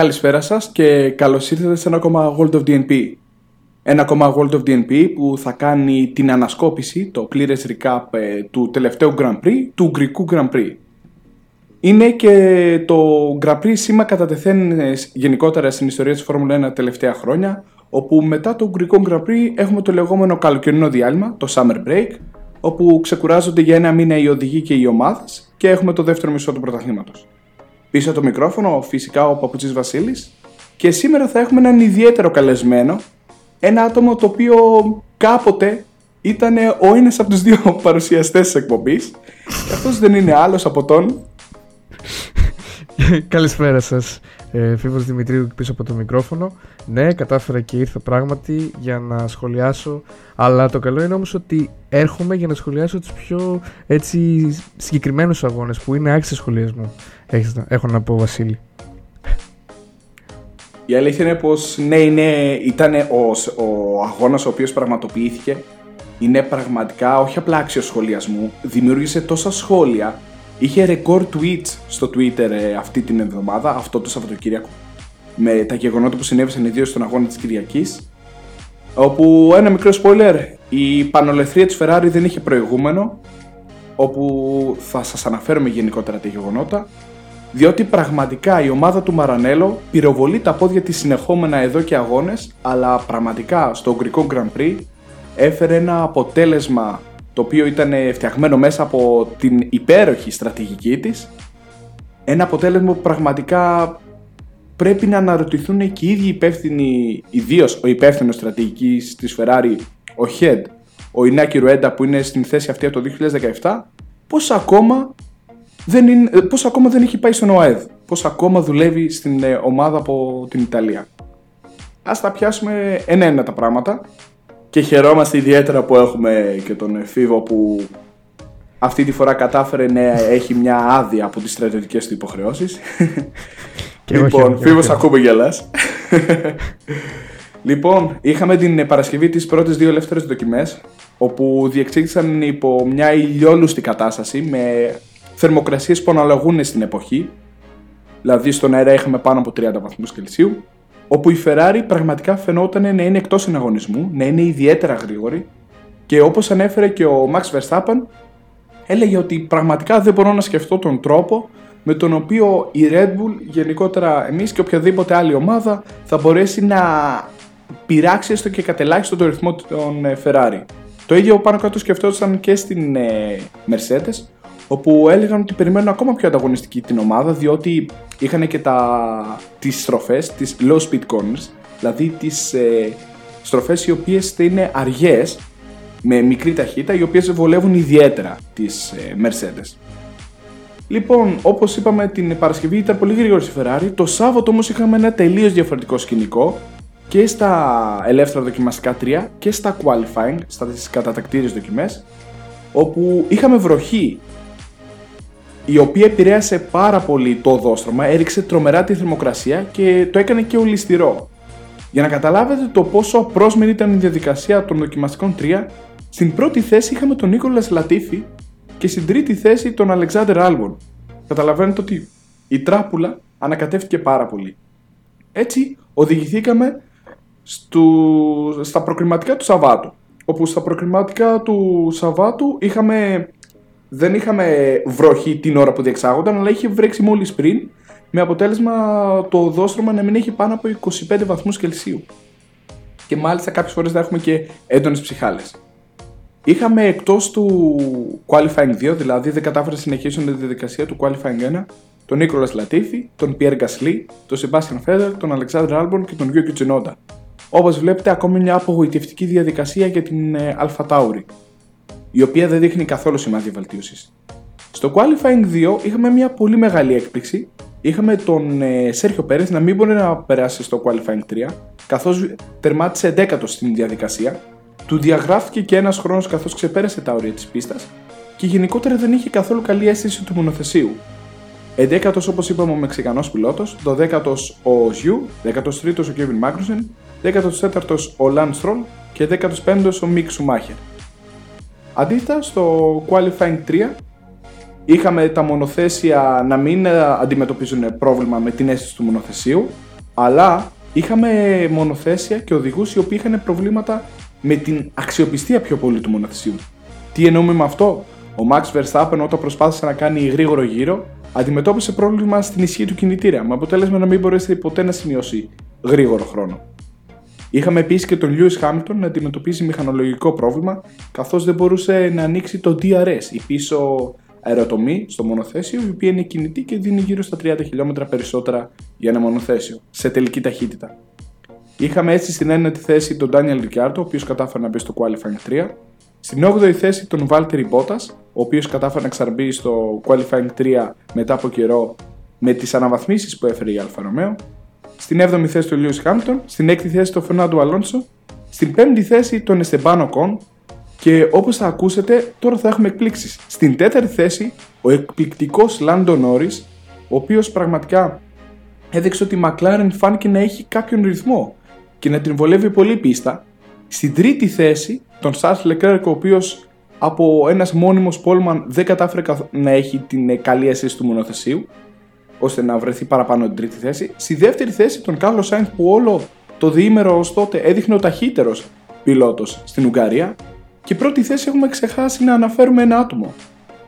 Καλησπέρα σας και καλώς ήρθατε σε ένα ακόμα World of DNP. Ένα ακόμα World of DNP που θα κάνει την ανασκόπηση, το πλήρες recap ε, του τελευταίου Grand Prix, του Ουγγρικού Grand Prix. Είναι και το Grand Prix σήμα κατά γενικότερα στην ιστορία της Φόρμουλα 1 τελευταία χρόνια, όπου μετά το Ουγγρικό Grand Prix έχουμε το λεγόμενο καλοκαιρινό διάλειμμα, το Summer Break, όπου ξεκουράζονται για ένα μήνα οι οδηγοί και οι ομάδες και έχουμε το δεύτερο μισό του πρωταθλήματος. Πίσω το μικρόφωνο, φυσικά ο Παπουτσής Βασίλης. Και σήμερα θα έχουμε έναν ιδιαίτερο καλεσμένο, ένα άτομο το οποίο κάποτε ήταν ο ένας από τους δύο παρουσιαστές της εκπομπής. Και αυτός δεν είναι άλλος από τον... Καλησπέρα σας, ε, Φίβος Δημητρίου πίσω από το μικρόφωνο. Ναι, κατάφερα και ήρθα πράγματι για να σχολιάσω, αλλά το καλό είναι όμως ότι έρχομαι για να σχολιάσω τους πιο έτσι συγκεκριμένους αγώνες που είναι άξιοι σχολιασμού. Έχεις, έχω να πω Βασίλη. Η αλήθεια είναι πως ναι, είναι, ήταν ο, ο αγώνας ο οποίος πραγματοποιήθηκε είναι πραγματικά όχι απλά άξιος σχολιασμού, δημιούργησε τόσα σχόλια, είχε ρεκόρ tweets στο Twitter ε, αυτή την εβδομάδα, αυτό το Σαββατοκύριακο, με τα γεγονότα που συνέβησαν ιδίως στον αγώνα της Κυριακής, όπου ένα μικρό spoiler, η πανολεθρία της Ferrari δεν είχε προηγούμενο, όπου θα σας αναφέρουμε γενικότερα τα γεγονότα, διότι πραγματικά η ομάδα του Μαρανέλο πυροβολεί τα πόδια της συνεχόμενα εδώ και αγώνες, αλλά πραγματικά στο Ουγγρικό Grand Prix έφερε ένα αποτέλεσμα το οποίο ήταν φτιαγμένο μέσα από την υπέροχη στρατηγική της, ένα αποτέλεσμα που πραγματικά πρέπει να αναρωτηθούν και οι ίδιοι υπεύθυνοι, ιδίως ο υπεύθυνος στρατηγικής της Ferrari, ο Head, ο Ινάκη Ρουέντα που είναι στην θέση αυτή από το 2017, πώς ακόμα δεν, είναι, πώς ακόμα δεν έχει πάει στον ΟΑΕΔ, πώς ακόμα δουλεύει στην ε, ομάδα από την Ιταλία; Ας τα πιάσουμε ένα-ένα τα πράγματα και χαιρόμαστε ιδιαίτερα που έχουμε και τον Φίβο που αυτή τη φορά κατάφερε να έχει μια άδεια από τις στρατιωτικές του υποχρεώσεις. λοιπόν, Φίβος ακούμε γελάς. λοιπόν, είχαμε την Παρασκευή τις πρώτες δύο ελεύθερες δοκιμές όπου διεξήγησαν υπό μια ηλιόλουστη κατάσταση με θερμοκρασίες που αναλογούν στην εποχή. Δηλαδή στον αέρα είχαμε πάνω από 30 βαθμούς Κελσίου. Όπου η Ferrari πραγματικά φαινόταν να είναι εκτός συναγωνισμού, να είναι ιδιαίτερα γρήγορη. Και όπως ανέφερε και ο Max Verstappen, έλεγε ότι πραγματικά δεν μπορώ να σκεφτώ τον τρόπο με τον οποίο η Red Bull, γενικότερα εμείς και οποιαδήποτε άλλη ομάδα, θα μπορέσει να πειράξει έστω και κατελάχιστο το ρυθμό των ε, Ferrari. Το ίδιο πάνω κάτω σκεφτόταν και στην ε, Mercedes, όπου έλεγαν ότι περιμένουν ακόμα πιο ανταγωνιστική την ομάδα διότι είχαν και τα, τις στροφές, τις low speed corners, δηλαδή τις ε, στροφές οι οποίες θα είναι αργές με μικρή ταχύτητα, οι οποίες βολεύουν ιδιαίτερα τις ε, Mercedes. Λοιπόν, όπως είπαμε, την Παρασκευή ήταν πολύ γρήγορη η Ferrari. Το Σάββατο όμως είχαμε ένα τελείως διαφορετικό σκηνικό και στα ελεύθερα δοκιμαστικά 3 και στα qualifying, στα κατατακτήριες δοκιμές, όπου είχαμε βροχή η οποία επηρέασε πάρα πολύ το οδόστρωμα, έριξε τρομερά τη θερμοκρασία και το έκανε και ολιστηρό. Για να καταλάβετε το πόσο απρόσμενη ήταν η διαδικασία των δοκιμαστικών 3, στην πρώτη θέση είχαμε τον Νίκολας Λατίφη και στην τρίτη θέση τον Αλεξάνδρ Άλμπον. Καταλαβαίνετε ότι η τράπουλα ανακατεύτηκε πάρα πολύ. Έτσι οδηγηθήκαμε στου, στα προκριματικά του Σαββάτου. Όπου στα προκριματικά του Σαββάτου είχαμε δεν είχαμε βροχή την ώρα που διεξάγονταν, αλλά είχε βρέξει μόλις πριν, με αποτέλεσμα το οδόστρωμα να μην έχει πάνω από 25 βαθμούς Κελσίου. Και μάλιστα κάποιες φορές θα έχουμε και έντονες ψυχάλες. Είχαμε εκτός του Qualifying 2, δηλαδή δεν κατάφερε να συνεχίσουν τη διαδικασία του Qualifying 1, τον Νίκολας Λατίφη, τον Πιέρ Γκασλί, τον Σεμπάστιαν Φέδερ, τον Αλεξάνδρ Άλμπον και τον Γιώργο Τσινόντα. Όπως βλέπετε, ακόμη μια απογοητευτική διαδικασία για την Αλφα Τάουρη η οποία δεν δείχνει καθόλου σημάδια βελτίωσης. Στο Qualifying 2 είχαμε μια πολύ μεγάλη έκπληξη. Είχαμε τον ε, Σέρχιο Πέρες να μην μπορεί να περάσει στο Qualifying 3, καθώς τερμάτισε 11ο στην διαδικασία. Του διαγράφηκε και ένας χρόνος καθώς ξεπέρασε τα όρια της πίστας και γενικότερα δεν είχε καθόλου καλή αίσθηση του μονοθεσίου. 11ο όπως είπαμε ο Μεξικανός πιλότος, 12ο ο Ζιου, 13ο ο Κέβιν Μάγκρουσεν, 14ο ο Λαν Στρολ και 15ο ο Μικ Σουμάχερ. Αντίθετα, στο Qualifying 3 είχαμε τα μονοθέσια να μην ε, αντιμετωπίζουν πρόβλημα με την αίσθηση του μονοθεσίου, Αλλά είχαμε μονοθέσια και οδηγούς οι οποίοι είχαν προβλήματα με την αξιοπιστία πιο πολύ του μονοθεσιού. Τι εννοούμε με αυτό, ο Max Verstappen όταν προσπάθησε να κάνει γρήγορο γύρο, αντιμετώπισε πρόβλημα στην ισχύ του κινητήρα, με αποτέλεσμα να μην μπορέσει ποτέ να σημειώσει γρήγορο χρόνο. Είχαμε επίσης και τον Lewis Hamilton να αντιμετωπίζει μηχανολογικό πρόβλημα, καθώς δεν μπορούσε να ανοίξει το DRS, η πίσω αεροτομή στο μονοθέσιο, η οποία είναι κινητή και δίνει γύρω στα 30 χιλιόμετρα περισσότερα για ένα μονοθέσιο, σε τελική ταχύτητα. Είχαμε έτσι στην ένατη θέση τον Daniel Ricciardo, ο οποίος κατάφερε να μπει στο Qualifying 3. Στην 8η θέση τον Valtteri Bottas, ο οποίος κατάφερε να ξαρμπεί στο Qualifying 3 μετά από καιρό με τις αναβαθμίσεις που έφερε η Αλφα Romeo. Στην 7η θέση τον Lewis Hamilton, στην 6η θέση τον Fernando Alonso, στην 5η θέση τον Esteban Ocon και όπως θα ακούσετε τώρα θα έχουμε εκπλήξεις. Στην 4η θέση ο εκπληκτικός Lando Norris, ο οποίος πραγματικά έδειξε ότι η McLaren φάνηκε να έχει κάποιον ρυθμό και να την βολεύει πολύ πίστα. Στην τρίτη θέση τον Charles Leclerc ο οποίος από ένας μόνιμος πόλμαν δεν κατάφερε να έχει την καλή ασύση του μονοθεσίου ώστε να βρεθεί παραπάνω την τρίτη θέση. Στη δεύτερη θέση τον Carlos Sainz που όλο το διήμερο ως τότε έδειχνε ο ταχύτερος πιλότος στην Ουγγαρία και πρώτη θέση έχουμε ξεχάσει να αναφέρουμε ένα άτομο.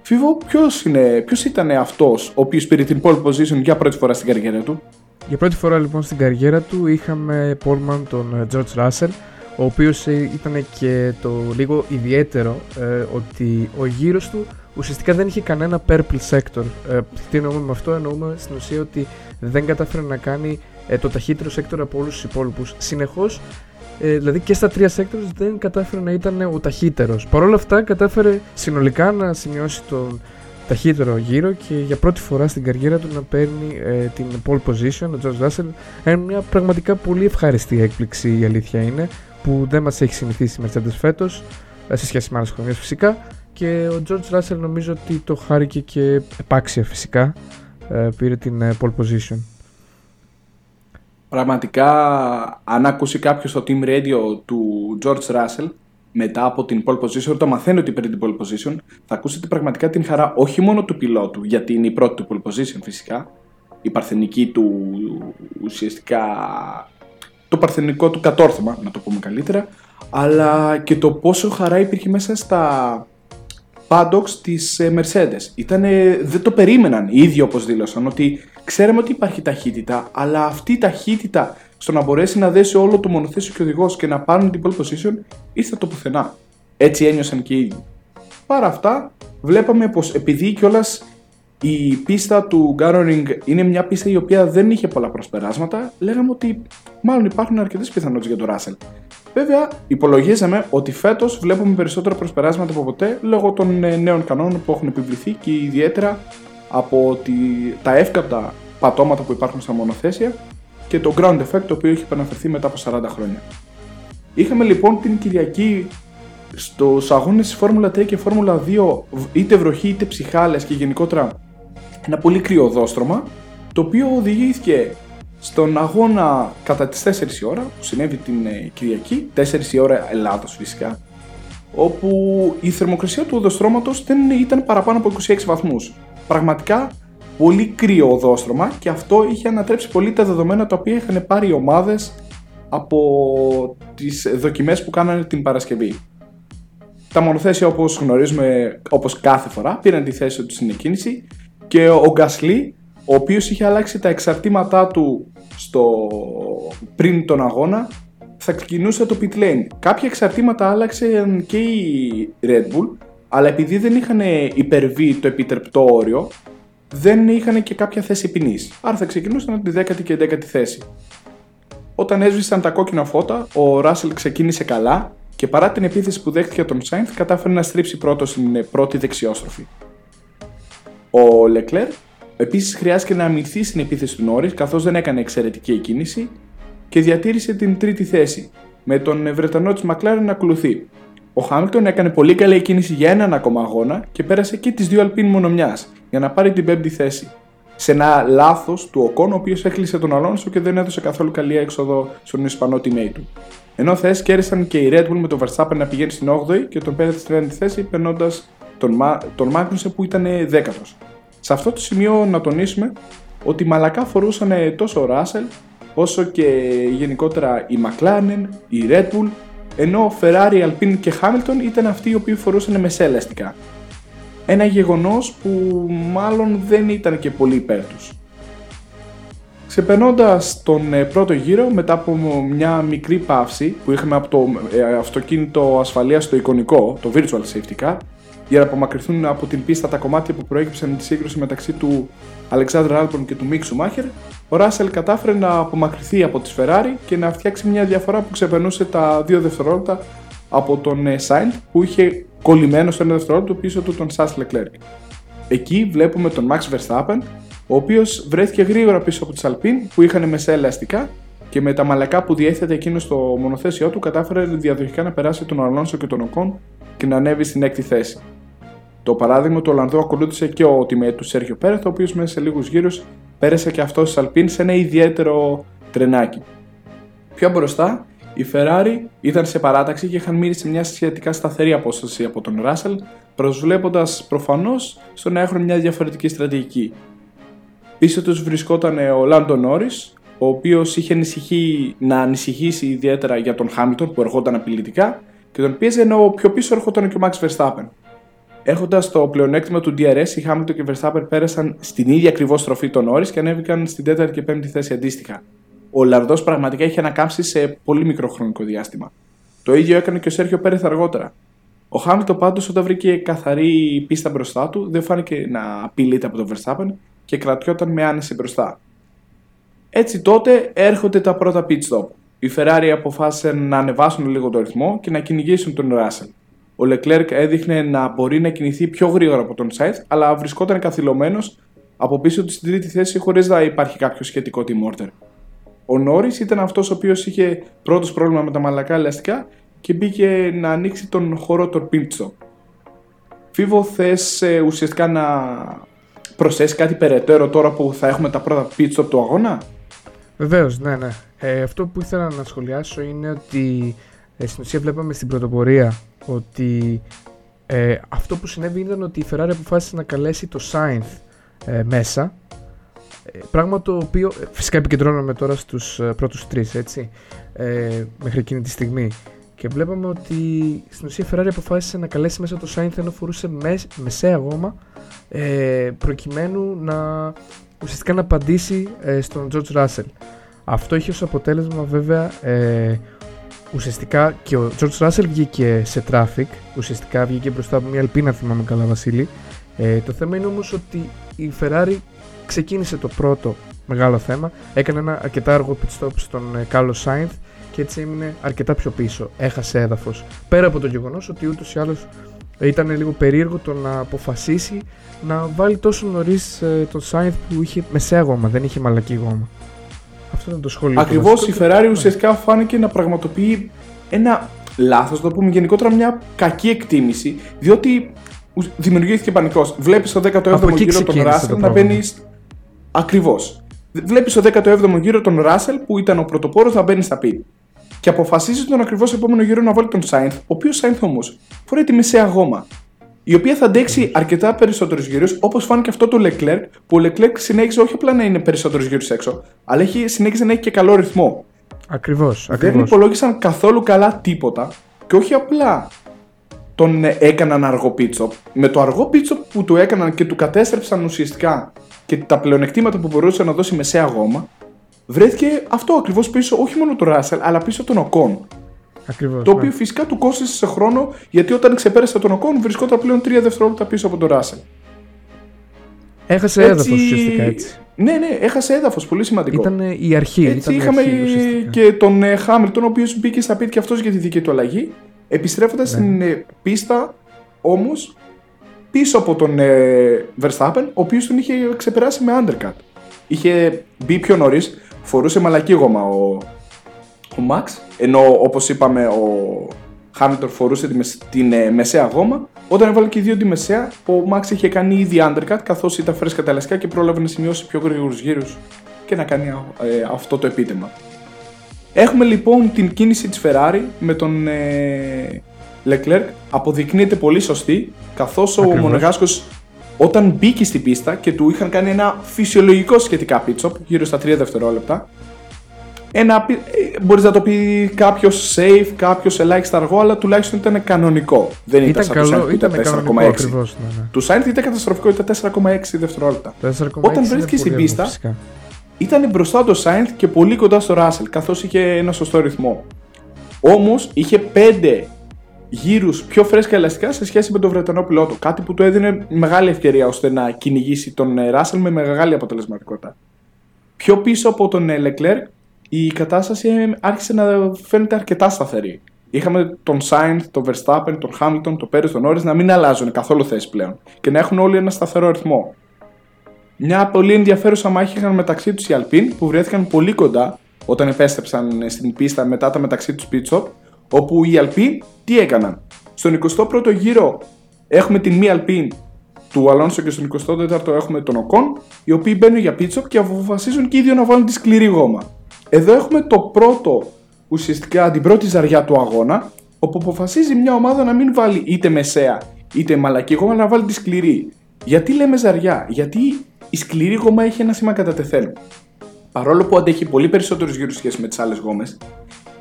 Φίβο, ποιος, είναι, ποιος ήταν αυτός ο οποίος πήρε την pole position για πρώτη φορά στην καριέρα του; Για πρώτη φορά λοιπόν στην καριέρα του είχαμε πόλμαν τον ε, George Russell ο οποίος ε, ήταν και το λίγο ιδιαίτερο ε, ότι ο γύρος του ουσιαστικά δεν είχε κανένα purple sector. Ε, τι εννοούμε με αυτό, εννοούμε στην ουσία ότι δεν κατάφερε να κάνει ε, το ταχύτερο sector από όλους τους υπόλοιπους. Συνεχώς, ε, δηλαδή και στα τρία sectors δεν κατάφερε να ήταν ο ταχύτερος. Παρ' όλα αυτά κατάφερε συνολικά να σημειώσει τον ταχύτερο γύρο και για πρώτη φορά στην καριέρα του να παίρνει ε, την pole position, ο George Russell. Είναι μια πραγματικά πολύ ευχάριστη έκπληξη η αλήθεια είναι που δεν μας έχει συνηθίσει η Mercedes φέτος, ε, σε σχέση με άλλες χρονιές φυσικά και ο George Russell νομίζω ότι το χάρηκε και επάξια φυσικά ε, πήρε την ε, pole position. Πραγματικά αν ακούσει κάποιος το team radio του George Russell μετά από την pole position, το μαθαίνει ότι πήρε την pole position, θα ακούσετε πραγματικά την χαρά όχι μόνο του πιλότου, γιατί είναι η πρώτη του pole position φυσικά, η παρθενική του ουσιαστικά το παρθενικό του κατόρθωμα, να το πούμε καλύτερα, αλλά και το πόσο χαρά υπήρχε μέσα στα paddocks της ε, Mercedes. Ήτανε, δεν το περίμεναν οι ίδιοι όπως δήλωσαν, ότι ξέραμε ότι υπάρχει ταχύτητα, αλλά αυτή η ταχύτητα στο να μπορέσει να δέσει όλο το μονοθέσιο και ο οδηγός και να πάρουν την pole position ήρθε το πουθενά. Έτσι ένιωσαν και οι ίδιοι. Παρά αυτά, βλέπαμε πως επειδή κιόλας η πίστα του Γκάρορινγκ είναι μια πίστα η οποία δεν είχε πολλά προσπεράσματα, λέγαμε ότι μάλλον υπάρχουν αρκετές πιθανότητες για τον Ράσελ. Βέβαια, υπολογίζαμε ότι φέτος βλέπουμε περισσότερα προσπεράσματα από ποτέ λόγω των ε, νέων κανόνων που έχουν επιβληθεί και ιδιαίτερα από τα εύκαπτα πατώματα που υπάρχουν στα μονοθέσια και το ground effect το οποίο έχει επαναφερθεί μετά από 40 χρόνια. Είχαμε λοιπόν την Κυριακή στους αγώνες της Φόρμουλα 3 και Φόρμουλα 2 είτε βροχή είτε ψυχάλες και γενικότερα ένα πολύ κρύο δόστρωμα το οποίο οδηγήθηκε στον αγώνα κατά τις 4 η ώρα που συνέβη την ε, Κυριακή, 4 η ώρα Ελλάδος φυσικά όπου η θερμοκρασία του οδοστρώματος δεν ήταν παραπάνω από 26 βαθμούς. Πραγματικά πολύ κρύο οδόστρωμα και αυτό είχε ανατρέψει πολύ τα δεδομένα τα οποία είχαν πάρει οι ομάδες από τις δοκιμές που κάνανε την Παρασκευή. Τα μονοθέσια όπως γνωρίζουμε όπως κάθε φορά πήραν τη θέση του στην εκκίνηση και ο Γκασλή ο οποίος είχε αλλάξει τα εξαρτήματά του στο... πριν τον αγώνα θα ξεκινούσε το pit lane. Κάποια εξαρτήματα άλλαξε και η Red Bull αλλά επειδή δεν είχαν υπερβεί το επιτρεπτό όριο δεν είχαν και κάποια θέση ποινής. Άρα θα ξεκινούσαν από τη 10η και 11η θέση. Όταν έσβησαν τα κόκκινα φώτα, ο Ράσελ ξεκίνησε καλά και παρά την επίθεση που δέχτηκε τον Σάινθ, κατάφερε να στρίψει πρώτος στην πρώτη δεξιόστροφη. Ο Λεκλέρ επίσης χρειάστηκε να αμυνθεί στην επίθεση του Νόρι, καθώς δεν έκανε εξαιρετική κίνηση και διατήρησε την τρίτη θέση, με τον Βρετανό της Μακλάρεν να ακολουθεί. Ο Χάμιλτον έκανε πολύ καλή κίνηση για έναν ακόμα αγώνα και πέρασε και τις δύο Αλπίν μονομιάς για να πάρει την πέμπτη θέση. Σε ένα λάθος του Οκόν, ο οποίος έκλεισε τον Αλόνσο και δεν έδωσε καθόλου καλή έξοδο στον Ισπανό teammate του. Ενώ θε κέρδισαν και η Red Bull με τον Verstappen να πηγαίνει στην 8η και τον πέρασε στην 9η θέση, περνώντας τον, τον Μάγνουσε που ήταν 10ο. Σε αυτό το σημείο να τονίσουμε ότι μαλακά φορούσαν τόσο ο Ράσελ όσο και γενικότερα η McLaren, η Red Bull, ενώ Ferrari, Alpine και Hamilton ήταν αυτοί οι οποίοι φορούσαν μεσαία ελαστικά. Ένα γεγονός που μάλλον δεν ήταν και πολύ υπέρ τους. Ξεπερνώντας τον ε, πρώτο γύρο, μετά από μια μικρή παύση που είχαμε από το ε, αυτοκίνητο ασφαλείας στο εικονικό, το Virtual Safety Car, για να απομακρυνθούν από την πίστα τα κομμάτια που προέκυψαν με τη σύγκρουση μεταξύ του Αλεξάνδρου Άλπον και του Μίξου Σουμάχερ, ο Ράσελ κατάφερε να απομακρυνθεί από της Ferrari και να φτιάξει μια διαφορά που ξεπερνούσε τα 2 δευτερόλεπτα από τον Σάιντ που είχε κολλημένο στο 1 δευτερόλεπτο πίσω του τον Σάς Leclerc. Εκεί βλέπουμε τον Max Verstappen, ο οποίος βρέθηκε γρήγορα πίσω από του Alpine που είχαν μεσαία ελαστικά και με τα μαλακά που διέθετε εκείνο στο μονοθέσιό του κατάφερε διαδοχικά να περάσει τον Αλόνσο και τον Οκόν και να ανέβει στην έκτη θέση. Το παράδειγμα του Ολλανδού ακολούθησε και ο teammate του Σέρχιο Πέρεθ, ο οποίος μέσα σε λίγους γύρους πέρασε και αυτό στις Αλπίν σε ένα ιδιαίτερο τρενάκι. Πιο μπροστά, η Ferrari ήταν σε παράταξη και είχαν μείνει σε μια σχετικά σταθερή απόσταση από τον Russell, προσβλέποντας προφανώς στο να έχουν μια διαφορετική στρατηγική. Πίσω τους βρισκόταν ο Λάντο Νόρις, ο οποίος είχε ανησυχεί να ανησυχήσει ιδιαίτερα για τον Χάμιλτον που ερχόταν απειλητικά και τον πίεζε ενώ πιο πίσω ερχόταν και ο Max Verstappen. Έχοντας το πλεονέκτημα του DRS, οι Hamilton και Verstappen πέρασαν στην ίδια ακριβώς στροφή των Norris και ανέβηκαν στην 4η και 5η θέση αντίστοιχα. Ο Λαρδός πραγματικά είχε ανακάμψει σε πολύ μικρό χρονικό διάστημα. Το ίδιο έκανε και ο Σέρχιο Πέρεθ αργότερα. Ο Χάμιλτον πάντως, όταν βρήκε καθαρή πίστα μπροστά του, δεν φάνηκε να απειλείται από τον Verstappen και κρατιόταν με άνεση μπροστά. Έτσι τότε έρχονται τα πρώτα pit stop. Οι Ferrari αποφάσισαν να ανεβάσουν λίγο το ρυθμό και να κυνηγήσουν τον Russell. Ο Leclerc έδειχνε να μπορεί να κινηθεί πιο γρήγορα από τον Sainz, αλλά βρισκόταν καθυλωμένος από πίσω του στην τρίτη θέση χωρίς να υπάρχει κάποιο σχετικό team order. Ο Νόρι ήταν αυτός ο οποίος είχε πρώτος πρόβλημα με τα μαλακά ελαστικά και μπήκε να ανοίξει τον χώρο των pit Φίβο, θες ε, ουσιαστικά να προσθέσεις κάτι περαιτέρω τώρα που θα έχουμε τα πρώτα pit stop του αγώνα; Βεβαίως, ναι, ναι. Ε, αυτό που ήθελα να σχολιάσω είναι ότι ε, στην ουσία βλέπαμε στην πρωτοπορία ότι ε, αυτό που συνέβη ήταν ότι η Ferrari αποφάσισε να καλέσει το Sainz ε, μέσα. Ε, πράγμα το οποίο ε, φυσικά επικεντρώνομαι τώρα στους πρώτους τρεις έτσι μέχρι εκείνη τη στιγμή. Και βλέπαμε ότι στην ουσία η Ferrari αποφάσισε να καλέσει μέσα το Sainz ενώ φορούσε μεσαία γόμα προκειμένου να ουσιαστικά να απαντήσει στον George Russell. Αυτό είχε ως αποτέλεσμα βέβαια ουσιαστικά και ο George Russell βγήκε σε traffic, ουσιαστικά βγήκε μπροστά από μια ελπίνα, θυμάμαι καλά Βασίλη. Ε, το θέμα είναι όμως ότι η Ferrari ξεκίνησε το πρώτο μεγάλο θέμα, έκανε ένα αρκετά αργό pit stop στον ε, Carlos Sainz και έτσι έμεινε αρκετά πιο πίσω, έχασε έδαφος. Πέρα από το γεγονός ότι ούτως ή άλλως ήταν λίγο περίεργο το να αποφασίσει να βάλει τόσο νωρίς ε, τον Sainz που είχε μεσαία γόμα, δεν είχε μαλακή γόμα. Αυτό ήταν το σχόλιο. Ακριβώς η Ferrari ουσιαστικά φάνηκε να πραγματοποιεί ένα λάθος, το πούμε γενικότερα μια κακή εκτίμηση, διότι δημιουργήθηκε πανικός. Βλέπεις το 17ο γύρο τον Ράσελ να μπαίνει. Ακριβώς. Βλέπεις το 17ο γύρο τον Ράσελ που ήταν ο πρωτοπόρος να μπαίνεις στα πι. Και αποφασίζεις τον ακριβώς επόμενο γύρο να βάλει τον Σάινθ, ο οποίος Σάινθ όμως φοράει τη μεσαία γόμα η οποία θα αντέξει αρκετά περισσότερους γύρους, όπως φάνηκε αυτό του Leclerc, που ο Leclerc συνέχισε όχι απλά να είναι περισσότερους γύρους έξω, αλλά έχει, συνέχισε να έχει και καλό ρυθμό. Ακριβώς. Δεν υπολόγισαν καθόλου καλά τίποτα και όχι απλά τον έκαναν αργό pit Με το αργό pit που του έκαναν και του κατέστρεψαν ουσιαστικά και τα πλεονεκτήματα που μπορούσε να δώσει μεσαία γόμα, βρέθηκε αυτό ακριβώς πίσω όχι μόνο του Russell, αλλά πίσω τον Ocon. Ακριβώς, το οποίο ναι. φυσικά του κόστησε σε χρόνο γιατί όταν ξεπέρασε τον Οκόν βρισκόταν πλέον 3 δευτερόλεπτα πίσω από τον Ράσελ. Έχασε έδαφος ουσιαστικά έτσι. Ναι, ναι, έχασε έδαφος, πολύ σημαντικό. Ήταν η αρχή. Έτσι ήταν είχαμε αρχή, και τον ε, Χάμιλτον, ο οποίος μπήκε στα πίτια αυτός για τη δική του αλλαγή. Επιστρέφοντας ναι. στην ε, πίστα όμως πίσω από τον ε, Verstappen, ο οποίος τον είχε ξεπεράσει με undercut. Είχε μπει πιο νωρίς, φορούσε μαλακή γόμα ο, ο Max, ενώ όπως είπαμε ο Χάμιλτον φορούσε την ε, μεσαία γόμα. Όταν έβαλε και οι δύο τη μεσαία, ο Max είχε κάνει ήδη undercut καθώς ήταν φρέσκα τα λεσκά και πρόλαβε να σημειώσει πιο γρήγορους γύρους και να κάνει ε, αυτό το επίτευγμα. Έχουμε λοιπόν την κίνηση της Ferrari με τον ε, Leclerc αποδεικνύεται πολύ σωστή καθώς ο Μονεγάσκος όταν μπήκε στην πίστα και του είχαν κάνει ένα φυσιολογικό σχετικά pit stop γύρω στα 3 δευτερόλεπτα ένα, ε, μπορείς να το πει κάποιος safe, κάποιος ελάχιστα αργό, αλλά τουλάχιστον ήταν κανονικό. Δεν ήταν, Ήταν σαν καλό, το Sainz που ήταν κανονικό 4,6. ακριβώς. Ναι, ναι. Του Sainz ήταν καταστροφικό, ήταν 4,6 δευτερόλεπτα. 4,6 Όταν είναι βρέθηκες στην πολύ πίστα, αργό, φυσικά. Ήταν μπροστά το Sainz και πολύ κοντά στο Russell, καθώς είχε ένα σωστό ρυθμό. Όμως είχε 5 γύρους πιο φρέσκα ελαστικά σε σχέση με τον Βρετανό πιλότο. Κάτι που του έδινε μεγάλη ευκαιρία ώστε να κυνηγήσει τον ε, Russell με μεγάλη αποτελεσματικότητα. Πιο πίσω από τον ε, Leclerc η κατάσταση ε, άρχισε να φαίνεται αρκετά σταθερή. Είχαμε τον Sainz, τον Verstappen, τον Hamilton, τον Perez, τον Norris να μην αλλάζουν καθόλου θέση πλέον και να έχουν όλοι ένα σταθερό ρυθμό. Μια πολύ ενδιαφέρουσα μάχη είχαν μεταξύ τους οι Alpine που βρέθηκαν πολύ κοντά όταν επέστρεψαν στην πίστα μετά τα μεταξύ τους pit stop, όπου οι Alpine τι έκαναν. Στον 21ο γύρο έχουμε την μη Alpine του Αλόνσο και στον 24ο έχουμε τον Ocon, οι οποίοι μπαίνουν για pit stop και αποφασίζουν και οι δύο να βάλουν τη σκληρή γόμα. Εδώ έχουμε το πρώτο, ουσιαστικά την πρώτη ζαριά του αγώνα, όπου αποφασίζει μια ομάδα να μην βάλει είτε μεσαία είτε μαλακή γόμα, να βάλει τη σκληρή. Γιατί λέμε ζαριά, Γιατί η σκληρή γόμα έχει ένα σήμα κατά τεθέν. Παρόλο που αντέχει πολύ περισσότερους γύρους σχέση με τις άλλες γόμες,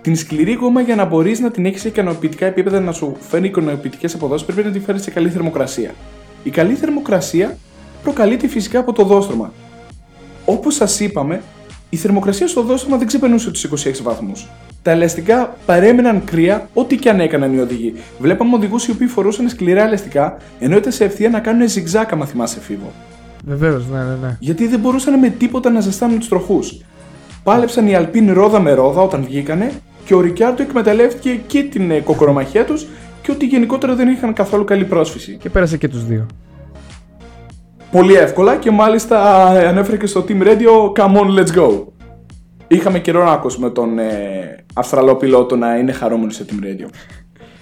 την σκληρή γόμα για να μπορείς να την έχεις σε ικανοποιητικά επίπεδα να σου φέρνει ικανοποιητικές αποδόσεις πρέπει να τη φέρεις σε καλή θερμοκρασία. Η καλή θερμοκρασία προκαλείται φυσικά από το δόστρωμα. Όπως σας είπαμε, η θερμοκρασία στο δόστρωμα δεν ξεπερνούσε τους 26 βαθμούς. Τα ελαστικά παρέμειναν κρύα ό,τι και αν έκαναν οι οδηγοί. Βλέπαμε οδηγούς οι οποίοι φορούσαν σκληρά ελαστικά ενώ ήταν σε ευθεία να κάνουν ζυγζάκα, μα θυμάσαι φίβο. Βεβαίως, ναι, ναι, ναι. Γιατί δεν μπορούσαν με τίποτα να ζεστάνουν τους τροχούς. Πάλεψαν οι Αλπίν ρόδα με ρόδα όταν βγήκανε και ο Ρικιάρντο εκμεταλλεύτηκε και την ε, κοκορομαχία τους και ότι γενικότερα δεν είχαν καθόλου καλή πρόσφυση. Και πέρασε και τους δύο. Πολύ εύκολα και μάλιστα ε, ανέφερε και στο Team Radio Come on, let's go. Είχαμε καιρό να ακούσουμε τον ε, Αυστραλό πιλότο να είναι χαρούμενος σε Team Radio.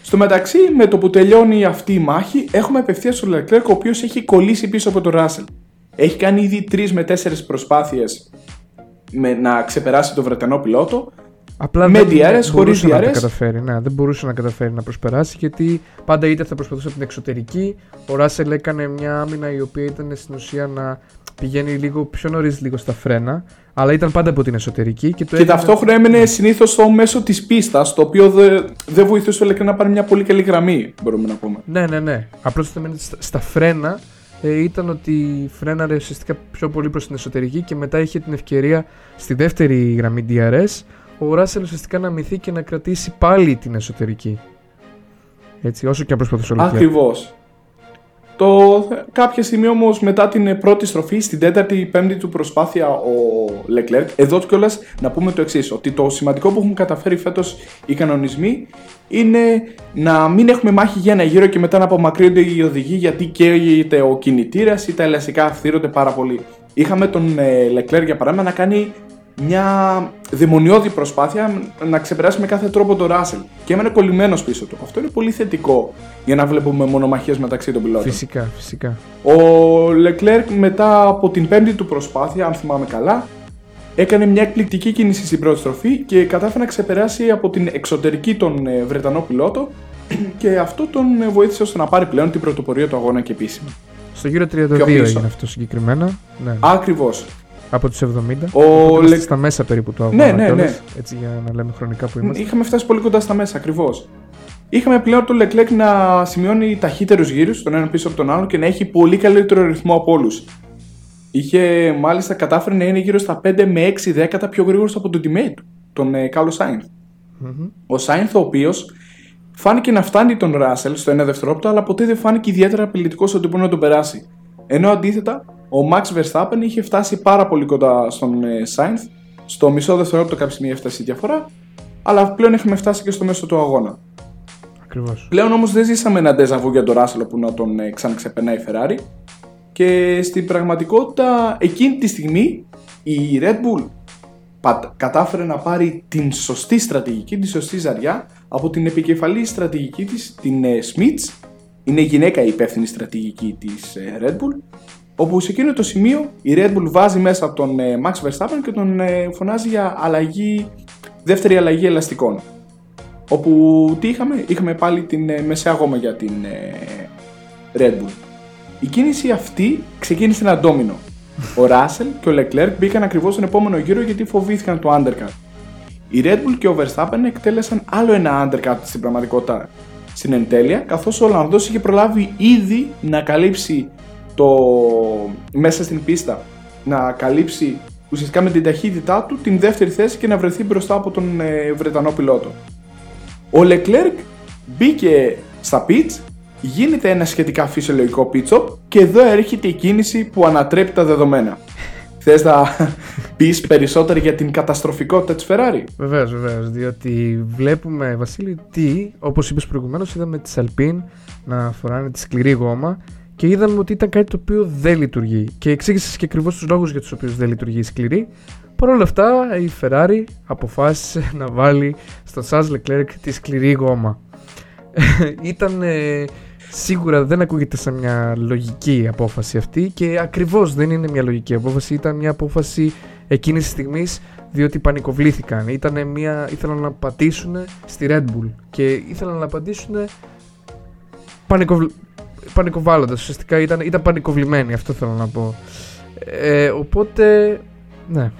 Στο μεταξύ, με το που τελειώνει αυτή η μάχη, έχουμε απευθείας στον Leclerc ο οποίος έχει κολλήσει πίσω από τον Russell. Έχει κάνει ήδη 3 με 4 προσπάθειες να ξεπεράσει τον Βρετανό πιλότο. Απλά Με δεν DRS, χωρίς μπορούσε να τα DRS. καταφέρει. Ναι, δεν μπορούσε να καταφέρει να προσπεράσει γιατί πάντα είτε θα προσπαθούσε από την εξωτερική. Ο Ράσελ έκανε μια άμυνα η οποία ήταν στην ουσία να πηγαίνει λίγο πιο νωρίς λίγο στα φρένα. Αλλά ήταν πάντα από την εσωτερική και το Και έγινε- ταυτόχρονα έμενε συνήθως στο μέσο της πίστας, το οποίο δεν δεν βοηθούσε ο Leclerc να πάρει μια πολύ καλή γραμμή, μπορούμε να πούμε. Ναι, ναι, ναι. Απλώς το έμενε στα, στα φρένα ε, ήταν ότι φρέναρε ουσιαστικά πιο πολύ προς την εσωτερική και μετά είχε την ευκαιρία στη δεύτερη γραμμή DRS ο Ράσελ ουσιαστικά να μυθεί και να κρατήσει πάλι την εσωτερική. Έτσι, όσο και αν προσπαθούσε ο Leclerc. Ακριβώς. Το, κάποια στιγμή όμως μετά την πρώτη στροφή, στην τέταρτη ή πέμπτη του προσπάθεια ο Leclerc, εδώ κιόλας να πούμε το εξής: Ότι το σημαντικό που έχουν καταφέρει φέτος οι κανονισμοί είναι να μην έχουμε μάχη για ένα γύρο και μετά να απομακρύνονται οι οδηγοί γιατί καίγεται ο κινητήρας ή τα ελαστικά αυθύρονται πάρα πολύ. Είχαμε τον ε, Leclerc για παράδειγμα να κάνει μια δαιμονιώδη προσπάθεια να ξεπεράσει με κάθε τρόπο τον Russell και έμενε κολλημένος πίσω του. Αυτό είναι πολύ θετικό για να βλέπουμε μονομαχίες μεταξύ των πιλότων. Φυσικά, φυσικά. Ο Leclerc μετά από την πέμπτη του προσπάθεια, αν θυμάμαι καλά, έκανε μια εκπληκτική κίνηση στην πρώτη στροφή και κατάφερε να ξεπεράσει από την εξωτερική τον ε, Βρετανό πιλότο και αυτό τον ε, βοήθησε ώστε να πάρει πλέον την πρωτοπορία του αγώνα και επίσημα. Στο γύρο 32 πίσω. έγινε αυτό συγκεκριμένα. Ναι. Ακριβώς. Από τους 70. Ο Οπότε είμαστε Λεκ- στα μέσα περίπου του αγώνα. Ναι, ναι, κιόλας, ναι. Έτσι για να λέμε χρονικά που είμαστε. Είχαμε φτάσει πολύ κοντά στα μέσα, ακριβώς. Είχαμε πλέον τον Leclerc να σημειώνει ταχύτερους γύρους, τον έναν πίσω από τον άλλον και να έχει πολύ καλύτερο ρυθμό από όλους. Είχε μάλιστα κατάφερε να είναι γύρω στα 5 με 6 δέκατα πιο γρήγορος από τον teammate του, τον ε, Κάλο Σάινθ. Μμμ. Ο Σάινθ, ο οποίος φάνηκε να φτάνει τον Ράσελ στο 1 δευτερόλεπτο, αλλά ποτέ δεν φάνηκε ιδιαίτερα απειλητικός ότι μπορεί να τον περάσει. Ενώ αντίθετα, ο Max Verstappen είχε φτάσει πάρα πολύ κοντά στον ε, Σάινθ, στο μισό δευτερόλεπτο κάποια στιγμή έφτασε η διαφορά, αλλά πλέον έχουμε φτάσει και στο μέσο του αγώνα. Ακριβώς. Πλέον όμως δεν ζήσαμε ένα ντεζαβού για τον Ράσελ που να τον ε, ξαναξεπερνάει η Ferrari. Και στην πραγματικότητα εκείνη τη στιγμή η Red Bull πα- κατάφερε να πάρει την σωστή στρατηγική, τη σωστή ζαριά από την επικεφαλή στρατηγική της, την ε, Smith. Είναι γυναίκα η υπεύθυνη στρατηγική της ε, Red Bull. Όπου σε εκείνο το σημείο η Red Bull βάζει μέσα τον ε, Max Verstappen και τον ε, φωνάζει για αλλαγή, δεύτερη αλλαγή ελαστικών. Όπου τι είχαμε, είχαμε πάλι την ε, μεσαία γόμα για την ε, Red Bull. Η κίνηση αυτή ξεκίνησε ένα ντόμινο. Ο Ράσελ και ο Leclerc μπήκαν ακριβώς στον επόμενο γύρο γιατί φοβήθηκαν το undercut. Η Red Bull και ο Verstappen εκτέλεσαν άλλο ένα undercut στην πραγματικότητα στην εντέλεια, καθώς ο Ολλανδός είχε προλάβει ήδη να καλύψει το... μέσα στην πίστα, να καλύψει ουσιαστικά με την ταχύτητά του την δεύτερη θέση και να βρεθεί μπροστά από τον ε, Βρετανό πιλότο. Ο Leclerc μπήκε στα pits, γίνεται ένα σχετικά φυσιολογικό pit stop και εδώ έρχεται η κίνηση που ανατρέπει τα δεδομένα. Θες να πεις περισσότερο για την καταστροφικότητα της Ferrari; Βεβαίως, βεβαίως. Διότι βλέπουμε, Βασίλη, τι, όπως είπες προηγουμένως, είδαμε τη Alpine να φοράνε τη σκληρή γόμα και είδαμε ότι ήταν κάτι το οποίο δεν λειτουργεί. Και εξήγησες και ακριβώς τους λόγους για τους οποίους δεν λειτουργεί η σκληρή. Παρ' όλα αυτά, η Ferrari αποφάσισε να βάλει στον Charles Leclerc τη σκληρή γόμα. ήταν σίγουρα δεν ακούγεται σαν μια λογική απόφαση αυτή και ακριβώς δεν είναι μια λογική απόφαση, ήταν μια απόφαση εκείνης της στιγμής διότι πανικοβλήθηκαν. Ήτανε μια, ήθελαν να πατήσουν στη Red Bull και ήθελαν να πατήσουν πανικοβλ... πανικοβάλλοντας. Ουσιαστικά ήταν, ήταν πανικοβλημένοι, αυτό θέλω να πω. Ε, οπότε, ναι.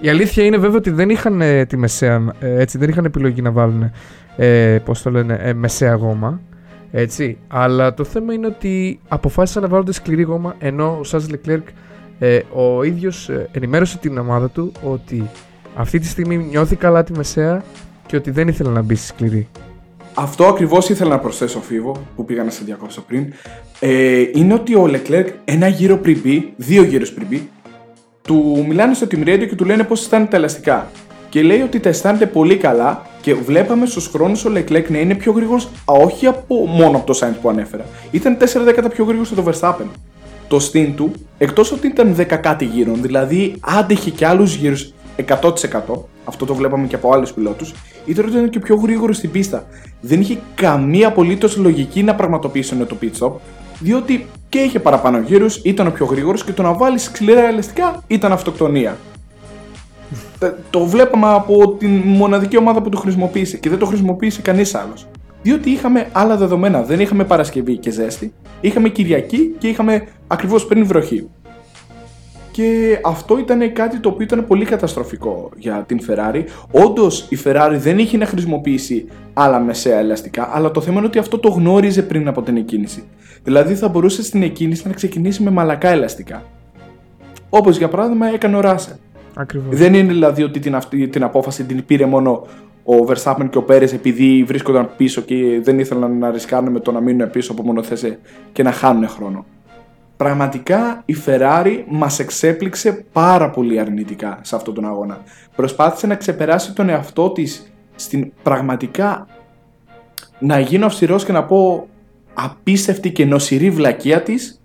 Η αλήθεια είναι βέβαια ότι δεν είχαν ε, τη μεσαία, ε, έτσι, δεν είχαν επιλογή να βάλουν, ε, πώς το λένε, ε, μεσαία γόμα. Έτσι. Αλλά το θέμα είναι ότι αποφάσισαν να βάλουν σκληρή γόμα ενώ ο Σάζ Λεκλέρκ ε, ο ίδιος ε, ενημέρωσε την ομάδα του ότι αυτή τη στιγμή νιώθει καλά τη μεσαία και ότι δεν ήθελε να μπει στη σκληρή. Αυτό ακριβώς ήθελα να προσθέσω, Φίβο, που πήγα να σε διακόψω πριν. Ε, είναι ότι ο Λεκλέρκ ένα γύρο πριν μπει, δύο γύρους πριν μπει, του μιλάνε στο Team Radio και του λένε πώς αισθάνεται τα ελαστικά. Και λέει ότι τα αισθάνεται πολύ καλά και βλέπαμε στους χρόνους ο Leclerc να είναι πιο γρήγορος, όχι από, μόνο από το Sainz που ανέφερα. Ήταν 4 δέκατα πιο γρήγορος από το Verstappen. Το στήν του, εκτός ότι ήταν 10 κάτι γύρων, δηλαδή άντεχε και άλλους γύρους 100%, αυτό το βλέπαμε και από άλλους πιλότους, ήταν ότι ήταν και πιο γρήγορος στην πίστα. Δεν είχε καμία απολύτως λογική να πραγματοποιήσουν το pit stop, διότι και είχε παραπάνω γύρους, ήταν ο πιο γρήγορος και το να βάλεις σκληρά ελαστικά ήταν αυτοκτονία. Ε, το βλέπαμε από την μοναδική ομάδα που το χρησιμοποίησε και δεν το χρησιμοποίησε κανείς άλλος. Διότι είχαμε άλλα δεδομένα. Δεν είχαμε Παρασκευή και ζέστη, είχαμε Κυριακή και είχαμε ακριβώς πριν βροχή. Και αυτό ήταν κάτι το οποίο ήταν πολύ καταστροφικό για την Ferrari. Όντως η Ferrari δεν είχε να χρησιμοποιήσει άλλα μεσαία ελαστικά, αλλά το θέμα είναι ότι αυτό το γνώριζε πριν από την εκκίνηση. Δηλαδή θα μπορούσε στην εκκίνηση να ξεκινήσει με μαλακά ελαστικά. Όπως για παράδειγμα έκανε ο Ράσελ. Ακριβώς. Δεν είναι δηλαδή ότι την, αυτή, την απόφαση την πήρε μόνο ο Verstappen και ο Πέρες επειδή βρίσκονταν πίσω και δεν ήθελαν να ρισκάρουν με το να μείνουν πίσω από μόνο θέση και να χάνουν χρόνο. Πραγματικά η Ferrari μας εξέπληξε πάρα πολύ αρνητικά σε αυτόν τον αγώνα. Προσπάθησε να ξεπεράσει τον εαυτό της στην πραγματικά να γίνω αυστηρός και να πω απίστευτη και νοσηρή βλακεία της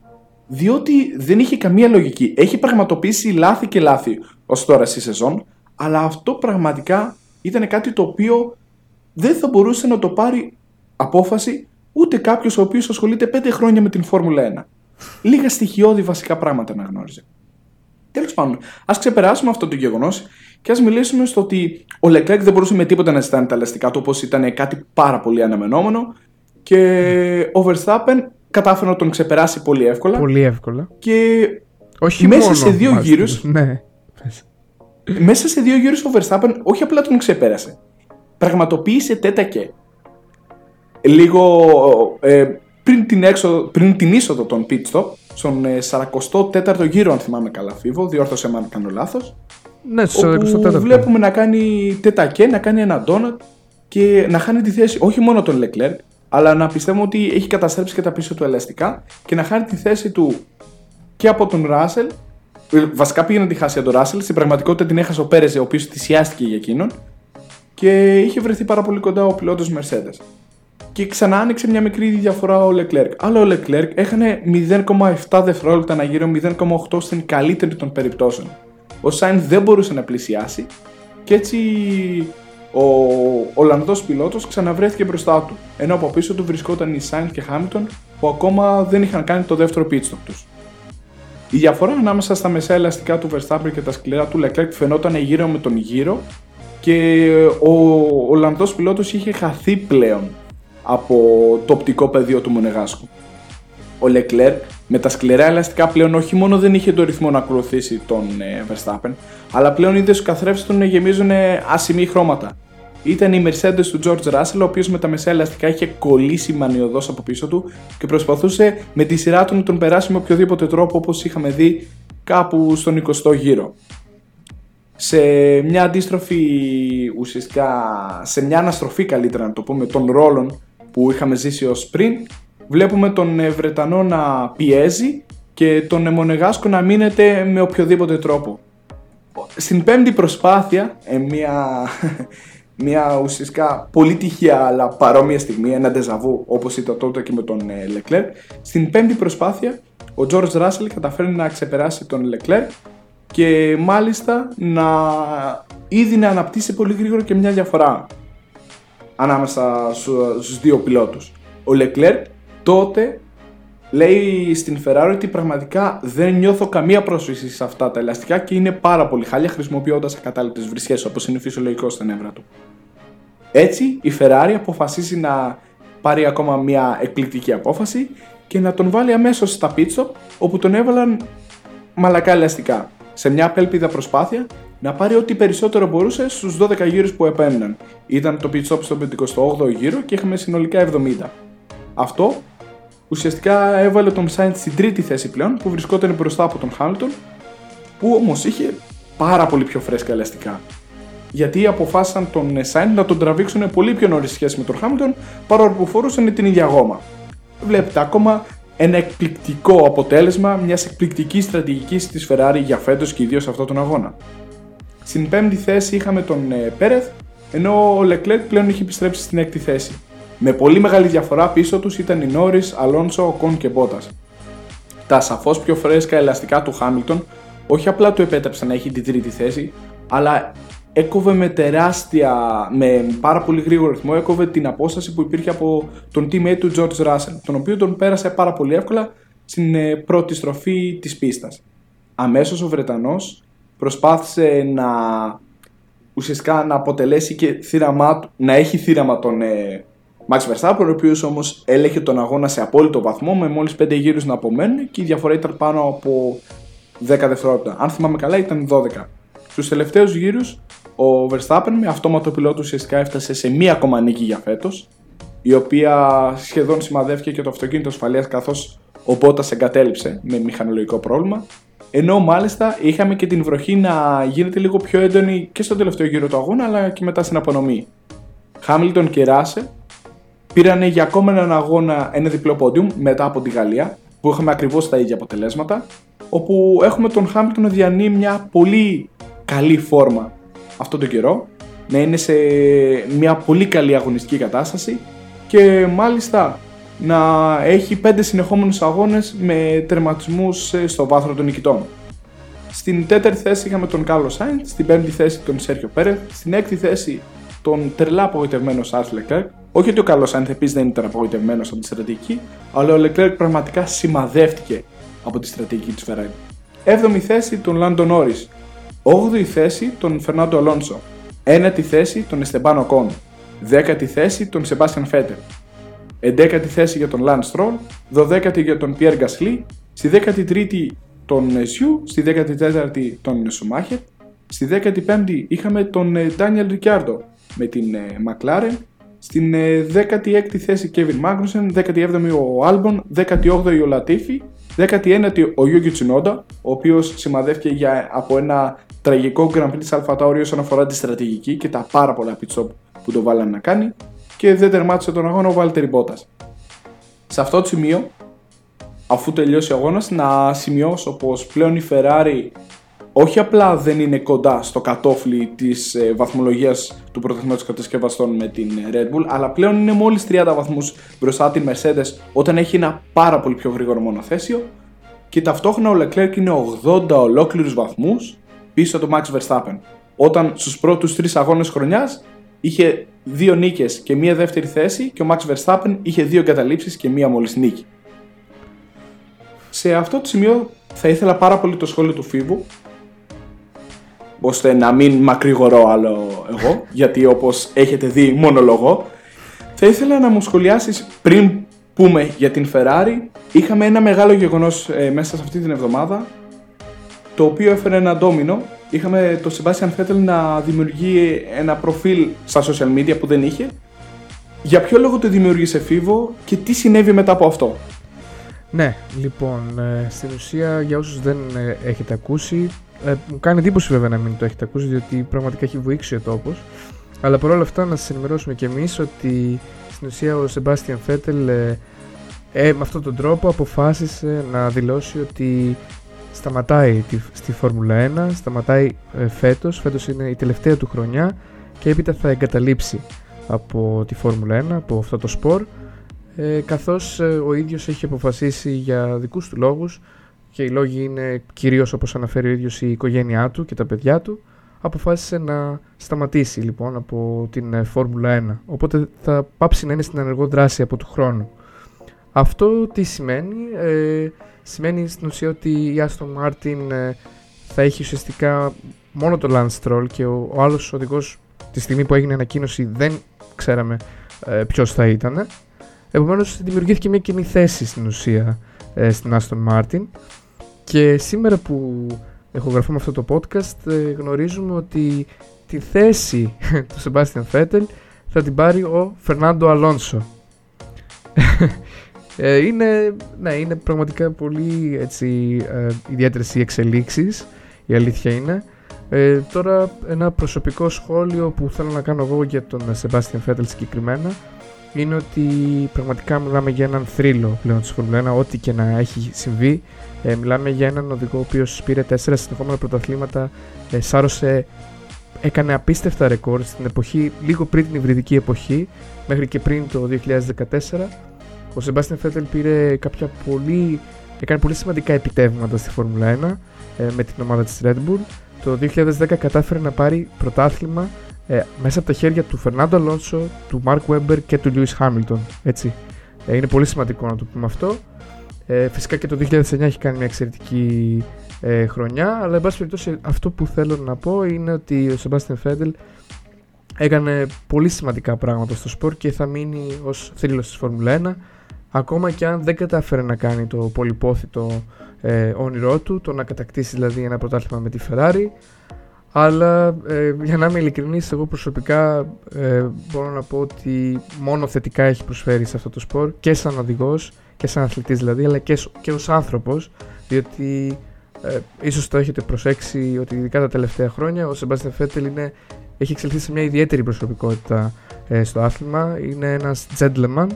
διότι δεν είχε καμία λογική. Έχει πραγματοποιήσει λάθη και λάθη ως τώρα στη σεζόν, αλλά αυτό πραγματικά ήταν κάτι το οποίο δεν θα μπορούσε να το πάρει απόφαση ούτε κάποιος ο οποίος ασχολείται 5 χρόνια με την Φόρμουλα 1. Λίγα στοιχειώδη βασικά πράγματα να γνώριζε. Τέλος πάντων, ας ξεπεράσουμε αυτό το γεγονός και ας μιλήσουμε στο ότι ο Λεκλέκ δεν μπορούσε με τίποτα να ζητάνε τα ελαστικά του όπως ήταν κάτι πάρα πολύ αναμενόμενο και ο Verstappen κατάφερε να τον ξεπεράσει πολύ εύκολα. Πολύ εύκολα. Και Όχι μέσα μόνο, σε δύο μάλιστα. γύρου. Ναι. Μέσα σε δύο γύρους ο Verstappen όχι απλά τον ξεπέρασε. Πραγματοποίησε τέτα και. Λίγο ε, πριν, την έξοδο, πριν την είσοδο των pit stop, στον ε, 44ο γύρο, αν θυμάμαι καλά, Φίβο, διόρθωσε με αν κάνω λάθος. Ναι, στο Όπου 44. βλέπουμε να κάνει τέτακέ, να κάνει ένα donut και να χάνει τη θέση όχι μόνο τον Leclerc, αλλά να πιστεύουμε ότι έχει καταστρέψει και τα πίσω του ελαστικά και να χάνει τη θέση του και από τον Ράσελ. Βασικά πήγε να τη χάσει από τον Ράσελ, στην πραγματικότητα την έχασε ο Πέρεζε, ο οποίος θυσιάστηκε για εκείνον και είχε βρεθεί πάρα πολύ κοντά ο πιλότος Mercedes. Και ξανά άνοιξε μια μικρή διαφορά ο Leclerc. Αλλά ο Leclerc έχανε 0,7 δευτερόλεπτα να γύρω 0,8 στην καλύτερη των περιπτώσεων. Ο Σάιν δεν μπορούσε να πλησιάσει και έτσι ο Ολλανδός πιλότος ξαναβρέθηκε μπροστά του, ενώ από πίσω του βρισκόταν οι Σάιν και Χάμιλτον που ακόμα δεν είχαν κάνει το δεύτερο pit stop τους. Η διαφορά ανάμεσα στα μεσαία ελαστικά του Verstappen και τα σκληρά του Leclerc φαινόταν γύρω με τον γύρο και ο Ολλανδός πιλότος είχε χαθεί πλέον από το οπτικό πεδίο του Μονεγάσκου. Ο Leclerc Με τα σκληρά ελαστικά πλέον όχι μόνο δεν είχε το ρυθμό να ακολουθήσει τον ε, Verstappen, αλλά πλέον είδε στους καθρέφτες του να γεμίζουν ασημή χρώματα. Ήταν η Mercedes του George Russell, ο οποίος με τα μεσαία ελαστικά είχε κολλήσει μανιωδώς από πίσω του και προσπαθούσε με τη σειρά του να τον περάσει με οποιοδήποτε τρόπο όπως είχαμε δει κάπου στον 20ο γύρο. Σε μια αντίστροφη, ουσιαστικά, σε μια αναστροφή καλύτερα να το πούμε, των ρόλων που είχαμε ζήσει ως πριν, βλέπουμε τον ε, Βρετανό να πιέζει και τον Μονεγάσκο να μείνεται με οποιοδήποτε τρόπο. Στην πέμπτη προσπάθεια, ε, μια, μια ουσιαστικά πολύ τυχαία αλλά παρόμοια στιγμή, ένα ντεζαβού όπως ήταν τότε και με τον Λεκλέρ, στην πέμπτη προσπάθεια ο George Russell καταφέρει να ξεπεράσει τον Leclerc και μάλιστα να ήδη να αναπτύσσει πολύ γρήγορα και μια διαφορά ανάμεσα στους δύο πιλότους. Ο Leclerc τότε λέει στην Ferrari ότι πραγματικά δεν νιώθω καμία πρόσφυση σε αυτά τα ελαστικά και είναι πάρα πολύ χάλια χρησιμοποιώντας ακατάλληλες βρισιές όπως είναι φυσιολογικός στα νεύρα του. Έτσι η Ferrari αποφασίζει να πάρει ακόμα μια εκπληκτική απόφαση και να τον βάλει αμέσως στα pit stop όπου τον έβαλαν μαλακά ελαστικά. Σε μια απέλπιδα προσπάθεια να πάρει ό,τι περισσότερο μπορούσε στους 12 γύρους που επέμεναν. Ήταν το pit stop στο 58ο γύρο και είχαμε συνολικά 70. Αυτό ουσιαστικά έβαλε τον Sainz στην τρίτη θέση πλέον που βρισκόταν μπροστά από τον Hamilton που όμως είχε πάρα πολύ πιο φρέσκα ελαστικά. Γιατί αποφάσισαν τον Sainz να τον τραβήξουν πολύ πιο νωρίς σχέση με τον Hamilton παρόλο που φορούσαν την ίδια γόμα βλέπετε ακόμα ένα εκπληκτικό αποτέλεσμα μιας εκπληκτικής στρατηγικής της Ferrari για φέτος και ιδίως σε αυτόν τον αγώνα. Στην πέμπτη θέση είχαμε τον ε, Πέρεθ, ενώ ο Leclerc πλέον είχε επιστρέψει στην έκτη θέση. Με πολύ μεγάλη διαφορά πίσω τους ήταν οι Νόρι, Αλόνσο, Κον και Μπότα. Τα σαφώς πιο φρέσκα ελαστικά του Χάμιλτον όχι απλά του επέτρεψαν να έχει την τρίτη θέση, αλλά έκοβε με τεράστια, με πάρα πολύ γρήγορο ρυθμό, έκοβε την απόσταση που υπήρχε από τον teammate του George Russell, τον οποίο τον πέρασε πάρα πολύ εύκολα στην ε, πρώτη στροφή της πίστας. Αμέσως ο Βρετανός προσπάθησε να ουσιαστικά να αποτελέσει και θύραμά, να έχει θύραμα τον ε, Max Verstappen, ο οποίος όμως έλεγε τον αγώνα σε απόλυτο βαθμό με μόλις 5 γύρους να απομένουν και η διαφορά ήταν πάνω από 10 δευτερόλεπτα. Αν θυμάμαι καλά, ήταν 12. Στους τελευταίους γύρους ο Verstappen με αυτόματο πιλότο ουσιαστικά έφτασε σε μία ακόμα νίκη για φέτος, η οποία σχεδόν σημαδεύτηκε και το αυτοκίνητο ασφαλείας καθώς ο Bottas εγκατέλειψε με μηχανολογικό πρόβλημα. Ενώ μάλιστα είχαμε και την βροχή να γίνεται λίγο πιο έντονη και στο τελευταίο γύρο του αγώνα αλλά και μετά στην απονομή. Χάμιλτον και Ράσε πήραν για ακόμα έναν αγώνα ένα διπλό πόντιουμ μετά από τη Γαλλία που είχαμε ακριβώς τα ίδια αποτελέσματα όπου έχουμε τον Χάμιλτον να διανύει μια πολύ καλή φόρμα αυτόν τον καιρό, να είναι σε μια πολύ καλή αγωνιστική κατάσταση και μάλιστα να έχει πέντε συνεχόμενους αγώνες με τερματισμούς ε, στο βάθρο των νικητών. Στην τέταρτη θέση είχαμε τον Κάρλος Σάιντ, στην πέμπτη θέση τον Σέρχιο Πέρεθ, στην έκτη θέση τον τρελά απογοητευμένο Σάρλ Λεκέρκ. Όχι ότι ο Κάρλος Σάιντ επίσης δεν ήταν απογοητευμένος από τη στρατηγική, αλλά ο Λεκλέρκ πραγματικά σημαδεύτηκε από τη στρατηγική τη Ferrari. Έβδομη θέση τον Λάντο Νόρις, 8η θέση τον Φερνάντο Αλόνσο. 9η θέση τον Εστεμπάν Οκόν. 10η θέση τον Σεμπάστιαν Φέτελ. 11η θέση για τον Λανς Στρολ. 12η για τον Πιέρ Γκασλί. Στη 13η τον Ζου. Στη 14η τον Σουμάχερ. Στη 15η είχαμε τον Ντάνιελ Ρικιάρντο με την Μακλάρεν. Στην 16η θέση Κέβιν Μάγνουσεν, 17η ο Άλμπον, 18η ο Λατίφη, 19η ο Γιούγκη Τσινόντα, ο οποίος σημαδεύτηκε για, από ένα τραγικό Grand Prix της Αλφατάουρη όσον αφορά τη στρατηγική και τα πάρα πολλά pit stop που το βάλανε να κάνει και δεν τερμάτισε τον αγώνα ο Βάλτερη Μπότα. Σε αυτό το σημείο, αφού τελειώσει ο αγώνας, να σημειώσω πως πλέον η Ferrari όχι απλά δεν είναι κοντά στο κατόφλι της ε, βαθμολογίας του πρωταθλήματος κατασκευαστών με την Red Bull, αλλά πλέον είναι μόλις 30 βαθμούς μπροστά την Mercedes όταν έχει ένα πάρα πολύ πιο γρήγορο μονοθέσιο και ταυτόχρονα ο Leclerc είναι 80 ολόκληρους βαθμούς πίσω από το Max Verstappen. Όταν στους πρώτους τρεις αγώνες χρονιάς είχε δύο νίκες και μία δεύτερη θέση και ο Max Verstappen είχε δύο εγκαταλείψεις και μία μόλις νίκη. Σε αυτό το σημείο θα ήθελα πάρα πολύ το σχόλιο του Φίβου ώστε να μην μακρηγορώ άλλο εγώ γιατί όπως έχετε δει μόνο λόγο θα ήθελα να μου σχολιάσεις πριν πούμε για την Ferrari, είχαμε ένα μεγάλο γεγονός ε, μέσα σε αυτή την εβδομάδα, το οποίο έφερε ένα ντόμινο. Είχαμε τον Sebastian Vettel να δημιουργεί ένα προφίλ στα social media που δεν είχε. Για ποιο λόγο το δημιούργησε Φίβο και τι συνέβη μετά από αυτό; Ναι, λοιπόν, ε, στην ουσία για όσους δεν ε, έχετε ακούσει, ε, μου κάνει εντύπωση βέβαια να μην το έχετε ακούσει, διότι πραγματικά έχει βοήξει ο τόπος. Αλλά παρόλα αυτά να σας ενημερώσουμε και εμείς ότι στην ουσία ο Σεμπάστιαν Φέτελ ε, ε, με αυτόν τον τρόπο αποφάσισε να δηλώσει ότι σταματάει τη, στη Φόρμουλα 1, σταματάει ε, φέτος, φέτος είναι η τελευταία του χρονιά και έπειτα θα εγκαταλείψει από τη Φόρμουλα 1, από αυτό το σπορ ε, καθώς ε, ο ίδιος έχει αποφασίσει για δικούς του λόγους και οι λόγοι είναι κυρίως όπως αναφέρει ο ίδιος η οικογένειά του και τα παιδιά του. Αποφάσισε να σταματήσει λοιπόν από την ε, Φόρμουλα 1 οπότε θα πάψει να είναι στην ενεργό δράση από του χρόνου. Αυτό τι σημαίνει ε, σημαίνει στην ουσία ότι η Aston Martin ε, θα έχει ουσιαστικά μόνο το Lance Stroll και ο, ο άλλος οδηγός τη στιγμή που έγινε ανακοίνωση δεν ξέραμε ε, ποιος θα ήταν Επομένως, δημιουργήθηκε μια κοινή θέση στην ουσία ε, στην Aston Martin. Και σήμερα που ηχογραφούμε αυτό το podcast, ε, γνωρίζουμε ότι τη θέση του Sebastian Vettel θα την πάρει ο Φερνάντο Αλόνσο. Ε, είναι, ναι, είναι πραγματικά πολύ έτσι, ε, ιδιαίτερες οι εξελίξεις, η αλήθεια είναι. Ε, τώρα ένα προσωπικό σχόλιο που θέλω να κάνω εγώ για τον Sebastian Vettel συγκεκριμένα είναι ότι πραγματικά μιλάμε για έναν θρύλο πλέον της Φόρμουλα 1, ό,τι και να έχει συμβεί. Ε, μιλάμε για έναν οδηγό ο οποίος πήρε 4 συνεχόμενα πρωταθλήματα, ε, σάρωσε, έκανε απίστευτα ρεκόρ στην εποχή, λίγο πριν την υβριδική εποχή, μέχρι και πριν το 2014. Ο Σεμπάστιν Φέτελ πήρε κάποια πολύ, έκανε πολύ σημαντικά επιτεύγματα στη Φόρμουλα 1 ε, με την ομάδα της Red Bull. Το 2010 κατάφερε να πάρει πρωτάθλημα ε, μέσα από τα χέρια του Φερνάντο Αλόνσο, του Μαρκ Βέμπερ και του Λιούις Χάμιλτον. Έτσι. Ε, είναι πολύ σημαντικό να το πούμε αυτό. Ε, φυσικά και το 2009 έχει κάνει μια εξαιρετική ε, χρονιά, αλλά εν πάση περιπτώσει αυτό που θέλω να πω είναι ότι ο Σεμπάστιαν Φέντελ έκανε πολύ σημαντικά πράγματα στο σπορ και θα μείνει ως θρύλος της Φόρμουλα 1 ακόμα και αν δεν κατάφερε να κάνει το πολυπόθητο ε, όνειρό του, το να κατακτήσει δηλαδή ένα πρωτάθλημα με τη Ferrari. Αλλά ε, για να είμαι ειλικρινής, εγώ προσωπικά ε, μπορώ να πω ότι μόνο θετικά έχει προσφέρει σε αυτό το σπορ και σαν οδηγός και σαν αθλητής δηλαδή, αλλά και, και ως άνθρωπος, διότι ε, ίσως το έχετε προσέξει ότι ειδικά τα τελευταία χρόνια ο Σεμπάστιαν Φέτελ είναι, έχει εξελιχθεί σε μια ιδιαίτερη προσωπικότητα ε, στο άθλημα, είναι ένας gentleman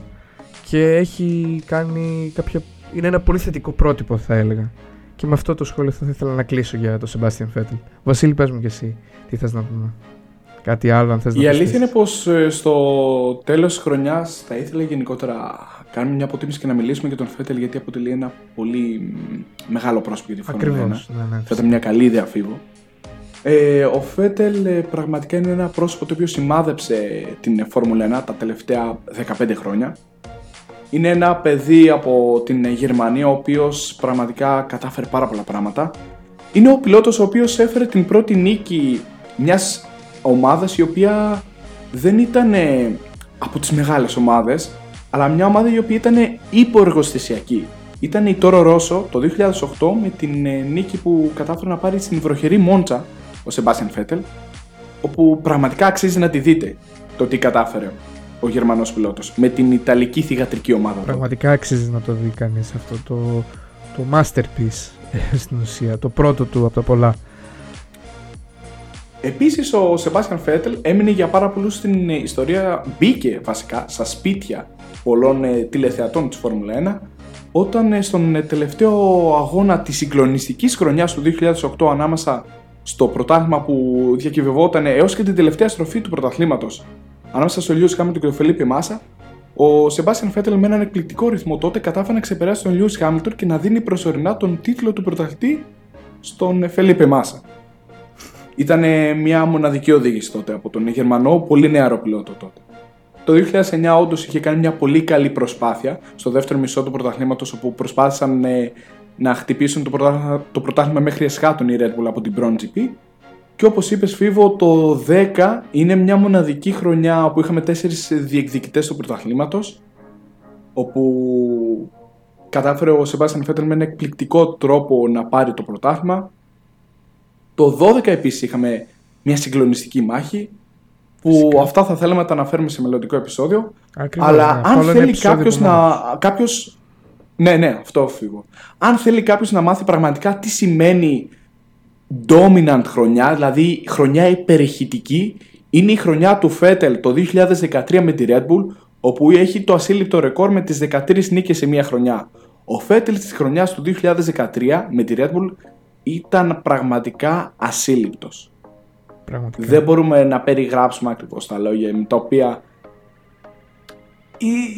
και έχει κάνει κάποια... είναι ένα πολύ θετικό πρότυπο θα έλεγα. Και με αυτό το σχόλιο θα ήθελα να κλείσω για τον Σεμπάστιαν Φέτελ. Βασίλη, πες μου και εσύ τι θες να πούμε; Κάτι άλλο αν θες Η να Η αλήθεια είναι πως ε, στο τέλος της χρονιάς θα ήθελα γενικότερα να κάνουμε μια αποτίμηση και να μιλήσουμε για τον Φέτελ γιατί αποτελεί ένα πολύ μεγάλο πρόσωπο για τη Φόρμουλα Ακριβώς, ναι, ναι, Θα ήταν μια καλή ιδέα φίβο. Ε, ο Φέτελ ε, πραγματικά είναι ένα πρόσωπο το οποίο σημάδεψε την Φόρμουλα 1 τα τελευταία 15 χρόνια είναι ένα παιδί από την Γερμανία ο οποίος πραγματικά κατάφερε πάρα πολλά πράγματα. Είναι ο πιλότος ο οποίος έφερε την πρώτη νίκη μιας ομάδας η οποία δεν ήταν από τις μεγάλες ομάδες αλλά μια ομάδα η οποία ήταν υποεργοστησιακή. Ήταν η Toro Rosso το 2008 με την ε, νίκη που κατάφερε να πάρει στην βροχερή Μόντσα ο Σεμπάσιαν Φέτελ όπου πραγματικά αξίζει να τη δείτε το τι κατάφερε ο Γερμανός πιλότος με την Ιταλική θηγατρική ομάδα. Πραγματικά αξίζει να το δει κανείς αυτό το, το masterpiece ε, στην ουσία, το πρώτο του από τα πολλά. Επίσης ο Σεμπάστιαν Φέτελ έμεινε για πάρα πολλούς στην ιστορία, μπήκε βασικά στα σπίτια πολλών ε, τηλεθεατών της Φόρμουλα 1 όταν ε, στον τελευταίο αγώνα της συγκλονιστικής χρονιάς του 2008 ανάμεσα στο πρωτάθλημα που διακυβευόταν έως και την τελευταία στροφή του πρωταθλήματος ανάμεσα στο Λιούς Χάμιλτον και τον Φελίπη Μάσα, ο Σεμπάστιαν Φέτελ με έναν εκπληκτικό ρυθμό τότε κατάφερε να ξεπεράσει τον Λιούς Χάμιλτον και να δίνει προσωρινά τον τίτλο του πρωταθλητή στον Φελίπη Μάσα. Ήταν μια μοναδική οδήγηση τότε από τον Γερμανό, πολύ νεαρό πιλότο τότε. Το 2009 όντως είχε κάνει μια πολύ καλή προσπάθεια στο δεύτερο μισό του πρωταθλήματος, όπου προσπάθησαν ε, να χτυπήσουν το πρωτάθλημα, το πρωτάθλημα μέχρι εσχάτων η Red Bull από την Bronze GP και όπως είπες Φίβο, το 10 είναι μια μοναδική χρονιά που είχαμε τέσσερις διεκδικητές του πρωταθλήματος όπου κατάφερε ο Σεμπάστιαν Φέτελ με ένα εκπληκτικό τρόπο να πάρει το πρωτάθλημα. Το 12 επίσης είχαμε μια συγκλονιστική μάχη που Φυσικά. αυτά θα θέλαμε να τα αναφέρουμε σε μελλοντικό επεισόδιο. Ακριβώς, αλλά ναι. αν Αυτό είναι θέλει επεισόδιο κάποιος του να. μόνος. Κάποιος... Ναι, ναι, αυτό φύγω. Αν θέλει κάποιος να μάθει πραγματικά τι σημαίνει dominant χρονιά, δηλαδή χρονιά υπερηχητική, είναι η χρονιά του Φέτελ το 2013 με τη Red Bull, όπου έχει το ασύλληπτο ρεκόρ με τις 13 νίκες σε μία χρονιά. Ο Φέτελ της χρονιάς του 2013 με τη Red Bull ήταν πραγματικά ασύλληπτος. Πραγματικά. Δεν μπορούμε να περιγράψουμε ακριβώς τα λόγια με τα οποία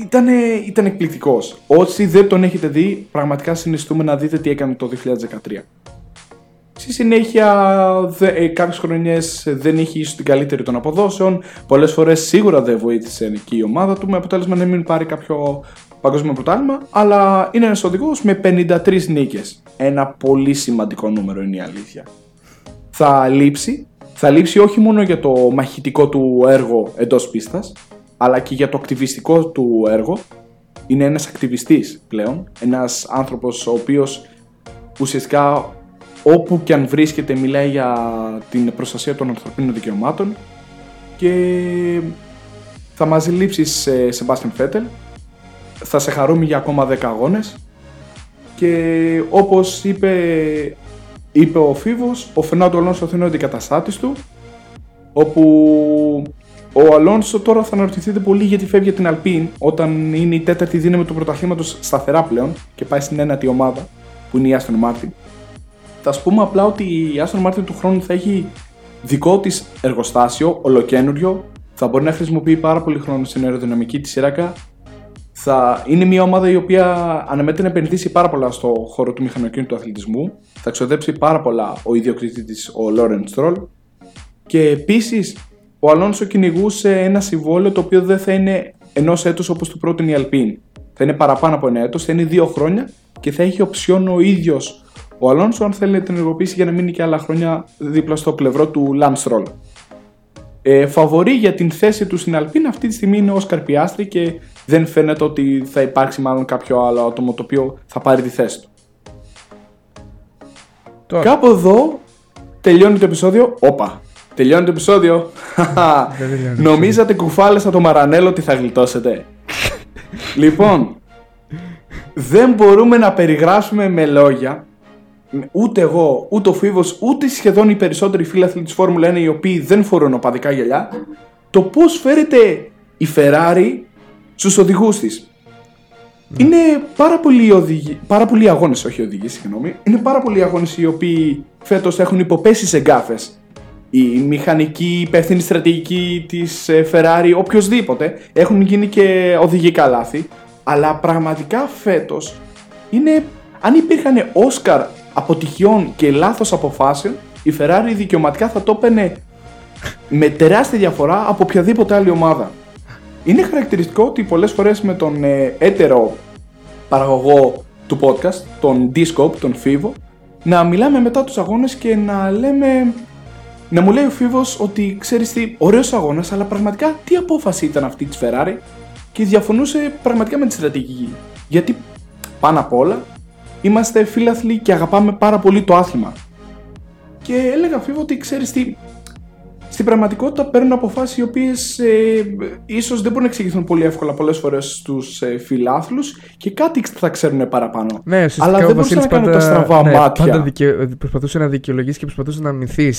ήταν, ήταν εκπληκτικός. Όσοι δεν τον έχετε δει, πραγματικά συνιστούμε να δείτε τι έκανε το 2013. Στη συνέχεια, δε, ε, κάποιες χρονιές ε, δεν είχε ίσως την καλύτερη των αποδόσεων. Πολλές φορές σίγουρα δεν βοήθησε εκεί η ομάδα του, με αποτέλεσμα να μην πάρει κάποιο παγκόσμιο πρωτάθλημα. Αλλά είναι ένας οδηγός με 53 νίκες. Ένα πολύ σημαντικό νούμερο είναι η αλήθεια. Θα λείψει. Θα λείψει όχι μόνο για το μαχητικό του έργο εντός πίστας, αλλά και για το ακτιβιστικό του έργο. Είναι ένας ακτιβιστής πλέον, ένας άνθρωπος ο οποίος ουσιαστικά όπου και αν βρίσκεται μιλάει για την προστασία των ανθρωπίνων δικαιωμάτων. Και θα μας λείψει σε Σεμπάστιαν Φέτελ θα σε χαρούμε για ακόμα 10 αγώνες. Και όπως είπε, είπε ο Φίβος ο Φερνάντο Αλόνσο θα είναι ο αντικαταστάτης του όπου ο Αλόνσο τώρα θα αναρωτηθείτε πολύ γιατί φεύγει από την Αλπίν όταν είναι η τέταρτη δύναμη του πρωταθλήματος σταθερά πλέον και πάει στην ένατη ομάδα που είναι η Aston Martin θα σου πούμε απλά ότι η Aston Martin του χρόνου θα έχει δικό της εργοστάσιο, ολοκένουργιο. Θα μπορεί να χρησιμοποιεί πάρα πολύ χρόνο στην αεροδυναμική της σειρά. Θα είναι μια ομάδα η οποία αναμένεται να επενδύσει πάρα πολλά στο χώρο του μηχανοκίνητου αθλητισμού. Θα ξοδέψει πάρα πολλά ο ιδιοκτήτης της, ο Λόρεντ Στρόλ. Και επίσης ο Αλόνσο κυνηγούσε ένα συμβόλαιο το οποίο δεν θα είναι ενός έτους όπως του πρότεινε η Αλπίν. Θα είναι παραπάνω από ένα έτος, θα είναι δύο χρόνια και θα έχει οψιόν ο ίδιος ο Αλόνσο αν θέλει να την ενεργοποιήσει για να μείνει και άλλα χρόνια δίπλα στο πλευρό του Lance Stroll. Ε, φαβορή για την θέση του στην Αλπίν αυτή τη στιγμή είναι ο Όσκαρ Πιάστρη και δεν φαίνεται ότι θα υπάρξει μάλλον κάποιο άλλο άτομο το οποίο θα πάρει τη θέση του. Τώρα, Κάπου εδώ τελειώνει το επεισόδιο. Όπα! Τελειώνει το επεισόδιο. Δεν τελειώνει το Νομίζατε κουφάλες από το Μαρανέλο ότι θα γλιτώσετε; λοιπόν, δεν μπορούμε να περιγράψουμε με λόγια ούτε εγώ, ούτε ο Φίβος, ούτε σχεδόν οι περισσότεροι φίλαθλοι της Φόρμουλα 1 οι οποίοι δεν φορούν οπαδικά γυαλιά το πώς φέρεται η Ferrari στους οδηγούς της. Είναι πάρα πολλοί, οδηγοί, πάρα πολλοί αγώνες, όχι οδηγοί, συγγνώμη. Είναι πάρα πολλοί αγώνες οι οποίοι φέτος έχουν υποπέσει σε γκάφες. Η μηχανική υπεύθυνη στρατηγική της ε, Ferrari, οποιοδήποτε, έχουν γίνει και οδηγικά λάθη. Αλλά πραγματικά φέτος είναι, αν υπήρχαν Όσκαρ αποτυχιών και λάθος αποφάσεων, η Ferrari δικαιωματικά θα το έπαιρνε με τεράστια διαφορά από οποιαδήποτε άλλη ομάδα. Είναι χαρακτηριστικό ότι πολλές φορές με τον ε, έτερο παραγωγό του podcast, τον Discope, τον Fivo, να μιλάμε μετά τους αγώνες και να λέμε... Να μου λέει ο Φίβος ότι ξέρεις τι, ωραίος αγώνας, αλλά πραγματικά τι απόφαση ήταν αυτή της Ferrari και διαφωνούσε πραγματικά με τη στρατηγική. Γιατί πάνω απ' όλα είμαστε φίλαθλοι και αγαπάμε πάρα πολύ το άθλημα. Και έλεγα Φίβο ότι ξέρεις τι, στην πραγματικότητα παίρνουν αποφάσεις οι οποίες ε, ίσως δεν μπορούν να εξηγηθούν πολύ εύκολα πολλές φορές στους ε, φιλάθλους και κάτι θα ξέρουν παραπάνω. Ναι, ουσιαστικά Αλλά ο δεν μπορούσε Βασίλης να κάνει πάντα, τα στραβά ναι, μάτια. πάντα δικαι... προσπαθούσε να δικαιολογήσει και προσπαθούσε να αμυνθεί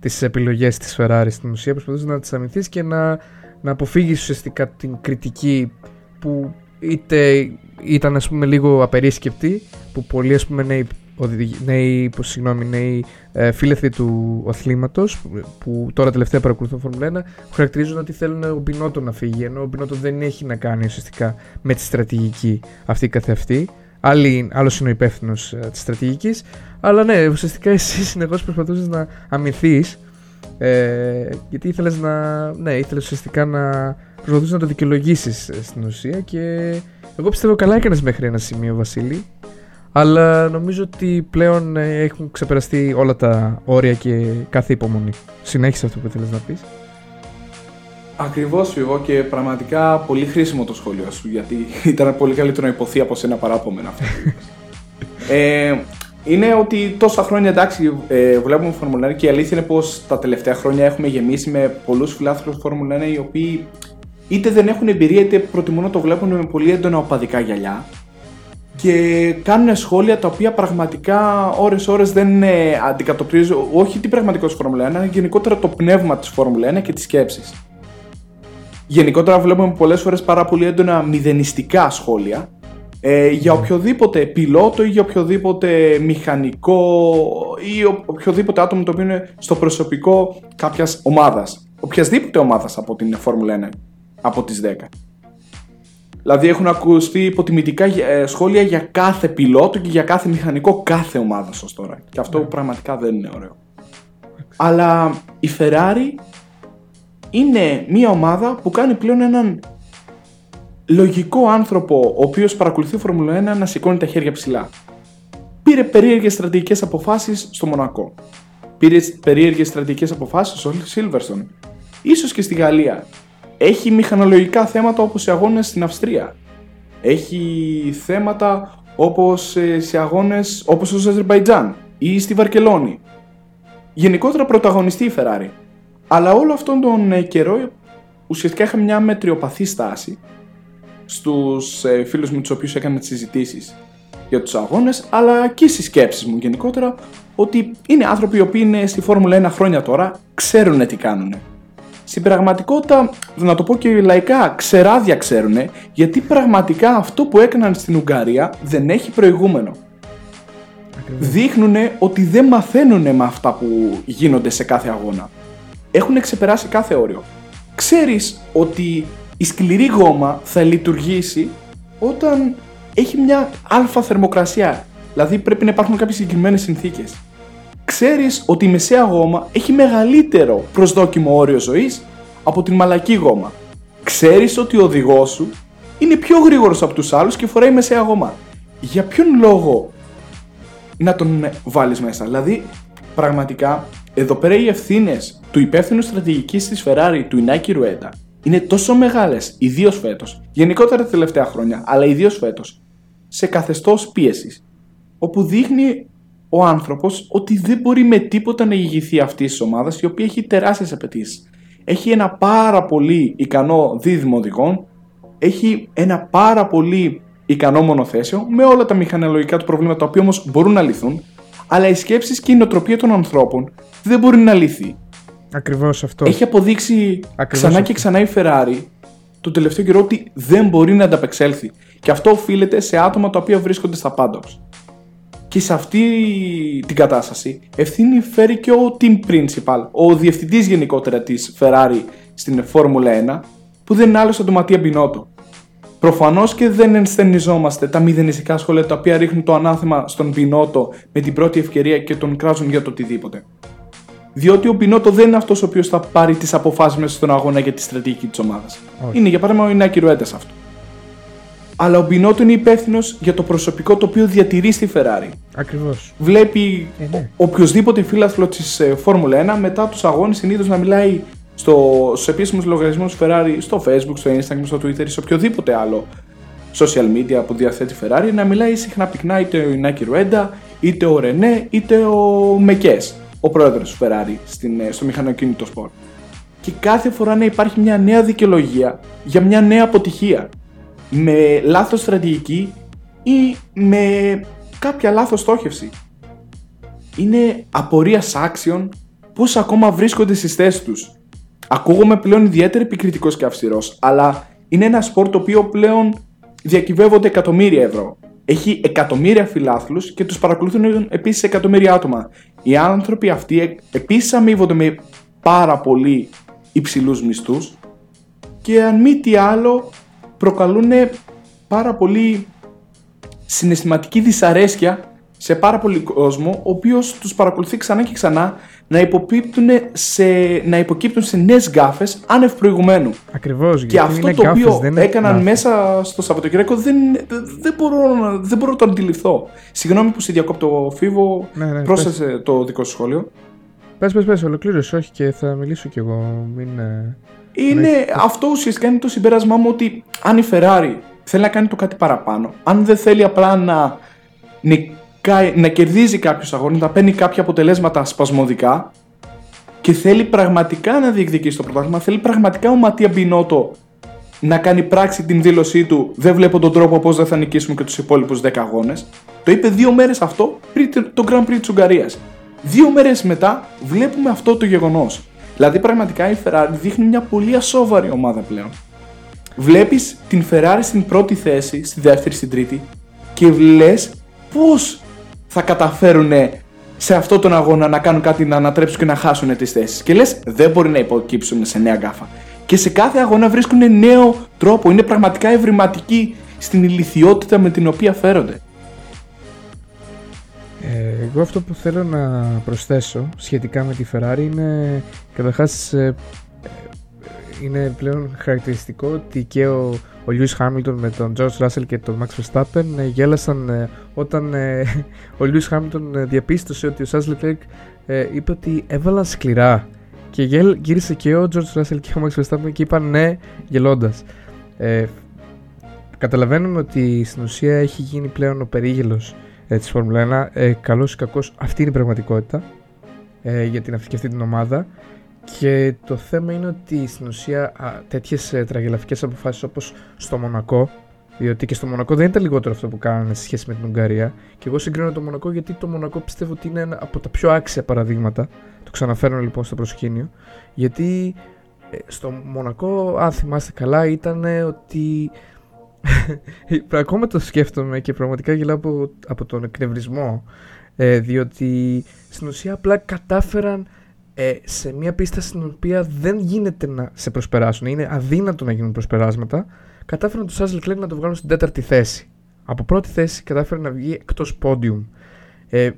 τις επιλογές της Ferrari. Στην ουσία προσπαθούσε να τις αμυνθεί και να, να αποφύγεις ουσιαστικά την κριτική που είτε ήταν ας πούμε λίγο απερίσκεπτη που πολλοί ας πούμε νέοι, οδηγοι- νέοι, πως, συγγνώμη, νέοι ε, φίλεθλοι του αθλήματος που, που τώρα τελευταία παρακολουθούν Φόρμουλα 1 που χαρακτηρίζουν ότι θέλουν ο Μπινότο να φύγει ενώ ο Μπινότο δεν έχει να κάνει ουσιαστικά με τη στρατηγική αυτή καθεαυτή Άλλη, άλλος είναι ο υπεύθυνος ε, της στρατηγικής αλλά ναι ουσιαστικά εσύ συνεχώς προσπαθούσες να αμυνθείς ε, γιατί ήθελες να ναι ήθελες ουσιαστικά να προσπαθούσες να το δικαιολογήσεις ε, στην ουσία και εγώ πιστεύω καλά έκανες μέχρι ένα σημείο Βασίλη αλλά νομίζω ότι πλέον ε, έχουν ξεπεραστεί όλα τα όρια και κάθε υπομονή. Συνέχισε αυτό που ήθελες να πεις. Ακριβώς, Φιβό, και πραγματικά πολύ χρήσιμο το σχόλιο σου. Γιατί ήταν πολύ καλύτερο να υποθεί από σένα παρά από μένα αυτό. ε, είναι ότι τόσα χρόνια εντάξει ε, βλέπουμε Φόρμουλα 1 και η αλήθεια είναι πως τα τελευταία χρόνια έχουμε γεμίσει με πολλούς φιλάθλου Φόρμουλα 1 οι οποίοι είτε δεν έχουν εμπειρία είτε προτιμούν να το βλέπουν με πολύ έντονα οπαδικά γυαλιά και κάνουν σχόλια τα οποία πραγματικά ώρες-ώρες δεν ε, αντικατοπτρίζουν όχι την πραγματικότητα της Φόρμουλα 1, αλλά γενικότερα το πνεύμα της Φόρμουλα 1 και τις σκέψεις. Γενικότερα βλέπουμε πολλές φορές πάρα πολύ έντονα μηδενιστικά σχόλια ε, για οποιοδήποτε πιλότο ή για οποιοδήποτε μηχανικό ή οποιοδήποτε άτομο το οποίο είναι στο προσωπικό κάποιας ομάδας. Οποιασδήποτε ομάδας από την Φόρμουλα 1, από τις 10. Δηλαδή έχουν ακουστεί υποτιμητικά ε, σχόλια για κάθε πιλότο και για κάθε μηχανικό κάθε ομάδα ως τώρα. Και αυτό ναι. πραγματικά δεν είναι ωραίο. Αλλά η Ferrari είναι μια ομάδα που κάνει πλέον έναν λογικό άνθρωπο ο οποίος παρακολουθεί Φόρμουλα 1 να σηκώνει τα χέρια ψηλά. Πήρε περίεργες στρατηγικές αποφάσεις στο Μονακό. Πήρε περίεργες στρατηγικές αποφάσεις στο Silverstone. Ίσως και στη Γαλλία. Έχει μηχανολογικά θέματα όπως σε αγώνες στην Αυστρία. Έχει θέματα όπως ε, σε αγώνες όπως στο Αζερμπαϊτζάν ή στη Βαρκελόνη. Γενικότερα πρωταγωνιστεί η Ferrari. Αλλά όλο αυτόν τον ε, καιρό ουσιαστικά είχα μια μετριοπαθή στάση στους ε, φίλους μου τους οποίους έκανα τις συζητήσεις για τους αγώνες αλλά και στις σκέψεις μου γενικότερα ότι είναι άνθρωποι οι οποίοι είναι στη Φόρμουλα 1 χρόνια τώρα, ξέρουν τι κάνουν. Στην πραγματικότητα, να το πω και λαϊκά, ξεράδια ξέρουν, γιατί πραγματικά αυτό που έκαναν στην Ουγγαρία δεν έχει προηγούμενο. Δείχνουν ότι δεν μαθαίνουν με αυτά που γίνονται σε κάθε αγώνα. Έχουν ξεπεράσει κάθε όριο. Ξέρεις ότι η σκληρή γόμα θα λειτουργήσει όταν έχει μια αλφα θερμοκρασία. Δηλαδή πρέπει να υπάρχουν κάποιες συγκεκριμένες συνθήκες ξέρεις ότι η μεσαία γόμα έχει μεγαλύτερο προσδόκιμο όριο ζωής από την μαλακή γόμα. Ξέρεις ότι ο οδηγός σου είναι πιο γρήγορος από τους άλλους και φοράει μεσαία γόμα. Για ποιον λόγο να τον βάλεις μέσα; Δηλαδή, πραγματικά, εδώ πέρα οι ευθύνες του υπεύθυνου στρατηγικής της Ferrari, του Ινάκη Ρουέντα, είναι τόσο μεγάλες, ιδίως φέτος, γενικότερα τα τελευταία χρόνια, αλλά ιδίως φέτος, σε καθεστώς πίεσης, όπου δείχνει ο άνθρωπος ότι δεν μπορεί με τίποτα να ηγηθεί αυτής της ομάδας η οποία έχει τεράστιες απαιτήσεις. Έχει ένα πάρα πολύ ικανό δίδυμο οδηγών, έχει ένα πάρα πολύ ικανό μονοθέσιο με όλα τα μηχανολογικά του προβλήματα τα οποία όμως μπορούν να λυθούν, αλλά οι σκέψεις και η νοοτροπία των ανθρώπων δεν μπορεί να λυθεί. Ακριβώς αυτό. Έχει αποδείξει ξανά και ξανά η Ferrari το τελευταίο καιρό ότι δεν μπορεί να ανταπεξέλθει. Και αυτό οφείλεται σε άτομα τα οποία βρίσκονται στα πάντοξ. Και σε αυτή την κατάσταση ευθύνη φέρει και ο team principal, ο διευθυντής γενικότερα της Ferrari στην Φόρμουλα 1, που δεν είναι άλλος από τον Ματία Μπινότο. Προφανώς και δεν ενσθενιζόμαστε τα μηδενιστικά σχόλια τα οποία ρίχνουν το ανάθεμα στον Μπινότο με την πρώτη ευκαιρία και τον κράζουν για το οτιδήποτε. Διότι ο Μπινότο δεν είναι αυτός ο οποίος θα πάρει τις αποφάσεις μέσα στον αγώνα για τη στρατηγική της ομάδας. Είναι για παράδειγμα ο Ινάκη Ρουέντε αυτό αλλά ο Μπινότο είναι υπεύθυνος για το προσωπικό το οποίο διατηρεί στη Ferrari. Ακριβώς. Βλέπει ε, ναι. οποιοδήποτε φίλαθλο της ε, Φόρμουλα 1 μετά τους αγώνες συνήθως να μιλάει στο, στου επίσημους λογαριασμούς της Ferrari, στο Facebook, στο Instagram, στο Twitter ή σε οποιοδήποτε άλλο social media που διαθέτει η Ferrari να μιλάει συχνά πυκνά είτε ο Ινάκη Ρουέντα, είτε ο Ρενέ, είτε ο Μεκές, ο πρόεδρος της Ferrari στην, ε, στο μηχανοκίνητο σπορ. Και κάθε φορά να υπάρχει μια νέα δικαιολογία για μια νέα αποτυχία με λάθος στρατηγική ή με κάποια λάθος στόχευση. Είναι απορίας άξιων πώς ακόμα βρίσκονται στις θέσεις τους. Ακούγομαι πλέον ιδιαίτερα επικριτικός και αυστηρός, αλλά είναι ένα σπορ το οποίο πλέον διακυβεύονται εκατομμύρια ευρώ. Έχει εκατομμύρια φιλάθλους και τους παρακολουθούν επίσης εκατομμύρια άτομα. Οι άνθρωποι αυτοί επίσης αμείβονται με πάρα πολύ υψηλούς μισθούς και αν μη τι άλλο προκαλούν πάρα πολύ συναισθηματική δυσαρέσκεια σε πάρα πολύ κόσμο, ο οποίος τους παρακολουθεί ξανά και ξανά να, υποκύπτουν σε, να υποκύπτουν σε νέες γκάφες άνευ προηγουμένου. Ακριβώς. Και αυτό το οποίο έκαναν μέσα στο Σαββατοκύριακο δεν, δεν, μπορώ, δεν μπορώ να το αντιληφθώ. Συγγνώμη που σε διακόπτω, Φίβο, ναι, ναι, πρόσθεσε το δικό σου σχόλιο. Πες, πες, πες, ολοκλήρωσε, όχι και θα μιλήσω κι εγώ. Μην, ε, Είναι, Ναι. αυτό ουσιαστικά είναι το συμπέρασμά μου ότι αν η Ferrari θέλει να κάνει το κάτι παραπάνω, αν δεν θέλει απλά να, νικάει, να κερδίζει κάποιους αγώνες, να παίρνει κάποια αποτελέσματα σπασμωδικά και θέλει πραγματικά να διεκδικήσει το πρωτάθλημα, θέλει πραγματικά ο Ματία Μπινότο να κάνει πράξη την δήλωσή του δεν βλέπω τον τρόπο πώς δεν θα νικήσουμε και τους υπόλοιπους 10 αγώνες. Το είπε δύο μέρες αυτό πριν το Grand Prix της Ουγγαρίας. Δύο μέρες μετά βλέπουμε αυτό το γεγονός. Δηλαδή πραγματικά η Ferrari δείχνει μια πολύ ασόβαρη ομάδα πλέον. Βλέπεις την Ferrari στην πρώτη θέση, στη δεύτερη, στην τρίτη και λες πώς θα καταφέρουν σε αυτόν τον αγώνα να κάνουν κάτι να ανατρέψουν και να χάσουν τις θέσεις. Και λες δεν μπορεί να υποκύψουν σε νέα γκάφα. Και σε κάθε αγώνα βρίσκουν νέο τρόπο. Είναι πραγματικά ευρηματικοί στην ηλικιότητα με την οποία φέρονται. Ε, εγώ αυτό που θέλω να προσθέσω σχετικά με τη Ferrari είναι καταρχάς ε, ε, είναι πλέον χαρακτηριστικό ότι και ο, ο Lewis Hamilton με τον George Russell και τον Max Verstappen ε, γέλασαν ε, όταν ε, ο Lewis Hamilton ε, διαπίστωσε ότι ο Charles Leclerc ε, είπε ότι έβαλαν σκληρά και γέλ, γύρισε και ο George Russell και ο Max Verstappen και είπαν ναι γελώντας. Ε, καταλαβαίνουμε ότι στην ουσία έχει γίνει πλέον ο περίγελος ε, της Φόρμουλα 1. Ε, καλός ή κακός αυτή είναι η πραγματικότητα ε, για την αυτή την ομάδα. Και το θέμα είναι ότι στην ουσία α, τέτοιες ε, τραγελαφικές αποφάσεις όπως στο Μονακό διότι και στο Μονακό δεν ήταν λιγότερο αυτό που κάνανε σε σχέση με την Ουγγαρία. Και εγώ συγκρίνω το Μονακό γιατί το Μονακό πιστεύω ότι είναι ένα από τα πιο άξια παραδείγματα. Το ξαναφέρω λοιπόν στο προσκήνιο. Γιατί ε, στο Μονακό αν θυμάστε καλά ήταν ότι ακόμα το σκέφτομαι και πραγματικά γελάω από, από τον εκνευρισμό ε, διότι στην ουσία απλά κατάφεραν ε, σε μια πίστα στην οποία δεν γίνεται να σε προσπεράσουν είναι αδύνατο να γίνουν προσπεράσματα κατάφεραν τον Charles Leclerc να το βγάλουν στην τέταρτη θέση. Από πρώτη θέση κατάφεραν να βγει εκτός πόντιουμ. Ε,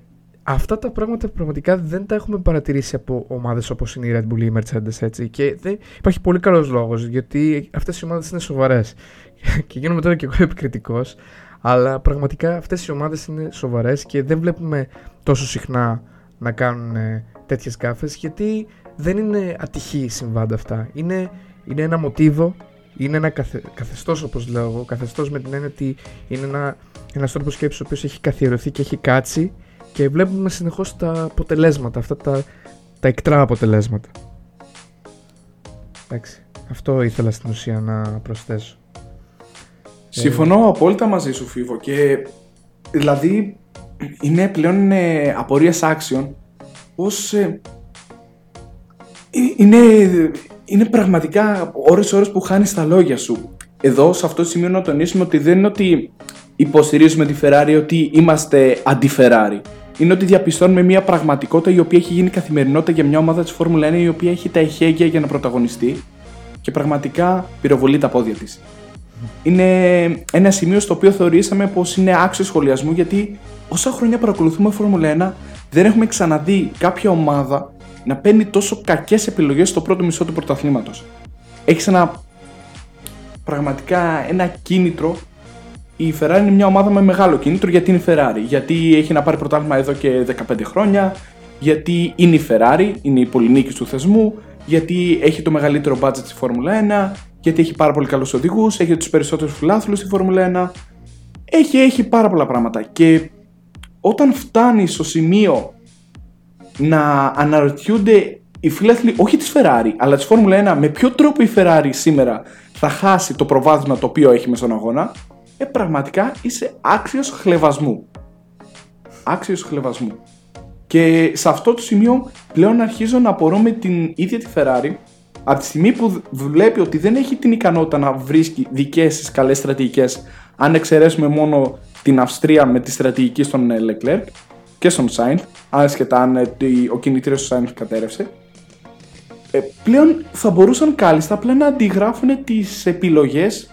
αυτά τα πράγματα πραγματικά δεν τα έχουμε παρατηρήσει από ομάδες όπως είναι η Red Bull ή η Mercedes έτσι και δεν, υπάρχει πολύ καλός λόγος γιατί αυτές οι ομάδες είναι σοβαρές και γίνομαι τώρα και εγώ επικριτικός αλλά πραγματικά αυτές οι ομάδες είναι σοβαρές και δεν βλέπουμε τόσο συχνά να κάνουν ε, τέτοιες γκάφες γιατί δεν είναι ατυχή συμβάντα αυτά. Είναι, είναι ένα μοτίβο, είναι ένα καθε, καθεστώς όπως λέω εγώ, καθεστώς με την έννοια ότι είναι ένα, ένας τρόπος σκέψης ο οποίος έχει καθιερωθεί και έχει κάτσει και βλέπουμε συνεχώς τα αποτελέσματα, αυτά τα, τα εκτρά αποτελέσματα. Εντάξει, αυτό ήθελα στην ουσία να προσθέσω. Συμφωνώ απόλυτα μαζί σου Φίβο και δηλαδή είναι πλέον ε, απορίας άξιων πως ε, είναι, είναι πραγματικά ώρες ώρες που χάνεις τα λόγια σου. Εδώ σε αυτό το σημείο να τονίσουμε ότι δεν είναι ότι υποστηρίζουμε τη Ferrari ότι είμαστε αντι-Ferrari. Είναι ότι διαπιστώνουμε μια πραγματικότητα η οποία έχει γίνει καθημερινότητα για μια ομάδα της Φόρμουλα 1 η οποία έχει τα εχέγγυα για να πρωταγωνιστεί και πραγματικά πυροβολεί τα πόδια της. Είναι ένα σημείο στο οποίο θεωρήσαμε πως είναι άξιο σχολιασμού γιατί όσα χρόνια παρακολουθούμε Φόρμουλα 1 δεν έχουμε ξαναδεί κάποια ομάδα να παίρνει τόσο κακές επιλογές στο πρώτο μισό του πρωταθλήματος. Έχεις ένα πραγματικά ένα κίνητρο η Ferrari είναι μια ομάδα με μεγάλο κίνητρο γιατί είναι η Ferrari; Γιατί έχει να πάρει πρωτάθλημα εδώ και 15 χρόνια, γιατί είναι η Ferrari, είναι η πολυνίκη του θεσμού, γιατί έχει το μεγαλύτερο budget στη Φόρμουλα 1, γιατί έχει πάρα πολύ καλούς οδηγούς, έχει τους περισσότερους φιλάθλους στη Φόρμουλα 1. Έχει, έχει πάρα πολλά πράγματα και όταν φτάνει στο σημείο να αναρωτιούνται οι φίλαθλοι όχι της Ferrari αλλά της Φόρμουλα 1 με ποιο τρόπο η Ferrari σήμερα θα χάσει το προβάδισμα το οποίο έχει μέσα στον αγώνα ε, πραγματικά είσαι άξιος χλεβασμού. Άξιος χλεβασμού. Και σε αυτό το σημείο πλέον αρχίζω να απορώ με την ίδια τη Ferrari από τη στιγμή που βλέπει ότι δεν έχει την ικανότητα να βρίσκει δικές της καλές στρατηγικές αν εξαιρέσουμε μόνο την Αυστρία με τη στρατηγική στον Leclerc και στον Sainz άσχετα αν ο κινητήριος του Sainz κατέρευσε ε, πλέον θα μπορούσαν κάλλιστα απλά να αντιγράφουν τις επιλογές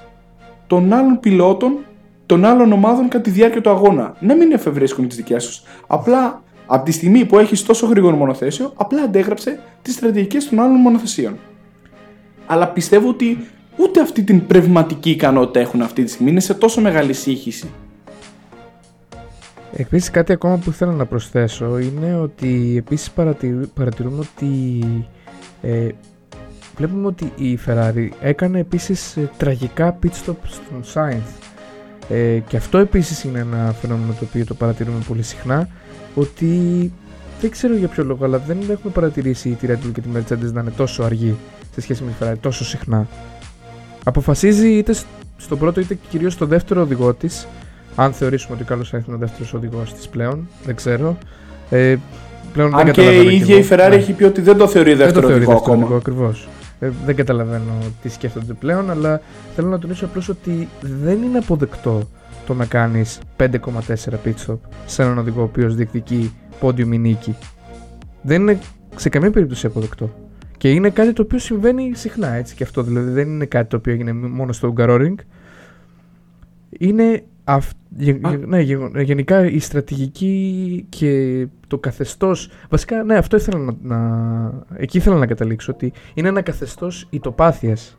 των άλλων πιλότων των άλλων ομάδων κατά τη διάρκεια του αγώνα. Να μην εφευρίσκουν τις δικές τους. Απλά από τη στιγμή που έχεις τόσο γρήγορο μονοθέσιο, απλά αντέγραψε τις στρατηγικές των άλλων μονοθεσίων. Αλλά πιστεύω ότι ούτε αυτή την πνευματική ικανότητα έχουν αυτή τη στιγμή. Είναι σε τόσο μεγάλη σύγχυση. Επίσης κάτι ακόμα που θέλω να προσθέσω είναι ότι επίσης παρατηρούμε ότι ε, βλέπουμε ότι η Ferrari έκανε επίσης ε, τραγικά pit stop στον Sainz. Ε, και αυτό επίσης είναι ένα φαινόμενο το οποίο το παρατηρούμε πολύ συχνά, ότι δεν ξέρω για ποιο λόγο, αλλά δεν έχουμε παρατηρήσει τη Red Bull και τη Mercedes να είναι τόσο αργή σε σχέση με τη Ferrari, τόσο συχνά. Αποφασίζει είτε στον πρώτο είτε κυρίως στο δεύτερο οδηγό της. Αν θεωρήσουμε ότι ο Carlos Sainz είναι ο δεύτερος οδηγός της πλέον, δεν ξέρω. Ε, πλέον Αν δεν και η ίδια η Ferrari ναι. έχει πει ότι δεν το θεωρεί δεύτερο οδηγό ακόμα. Ακριβώς. Ε, δεν καταλαβαίνω τι σκέφτονται πλέον, αλλά θέλω να τονίσω απλώς ότι δεν είναι αποδεκτό το να κάνεις 5,4 pit stop σε έναν οδηγό ο οποίος διεκδικεί πόντιου νίκη. Δεν είναι σε καμία περίπτωση αποδεκτό. Και είναι κάτι το οποίο συμβαίνει συχνά έτσι και αυτό. Δηλαδή δεν είναι κάτι το οποίο έγινε μόνο στο Hungaroring. Είναι αυ... ναι, γενικά η στρατηγική και το καθεστώς βασικά ναι αυτό ήθελα να, να... εκεί ήθελα να καταλήξω ότι είναι ένα καθεστώς ητοπάθειας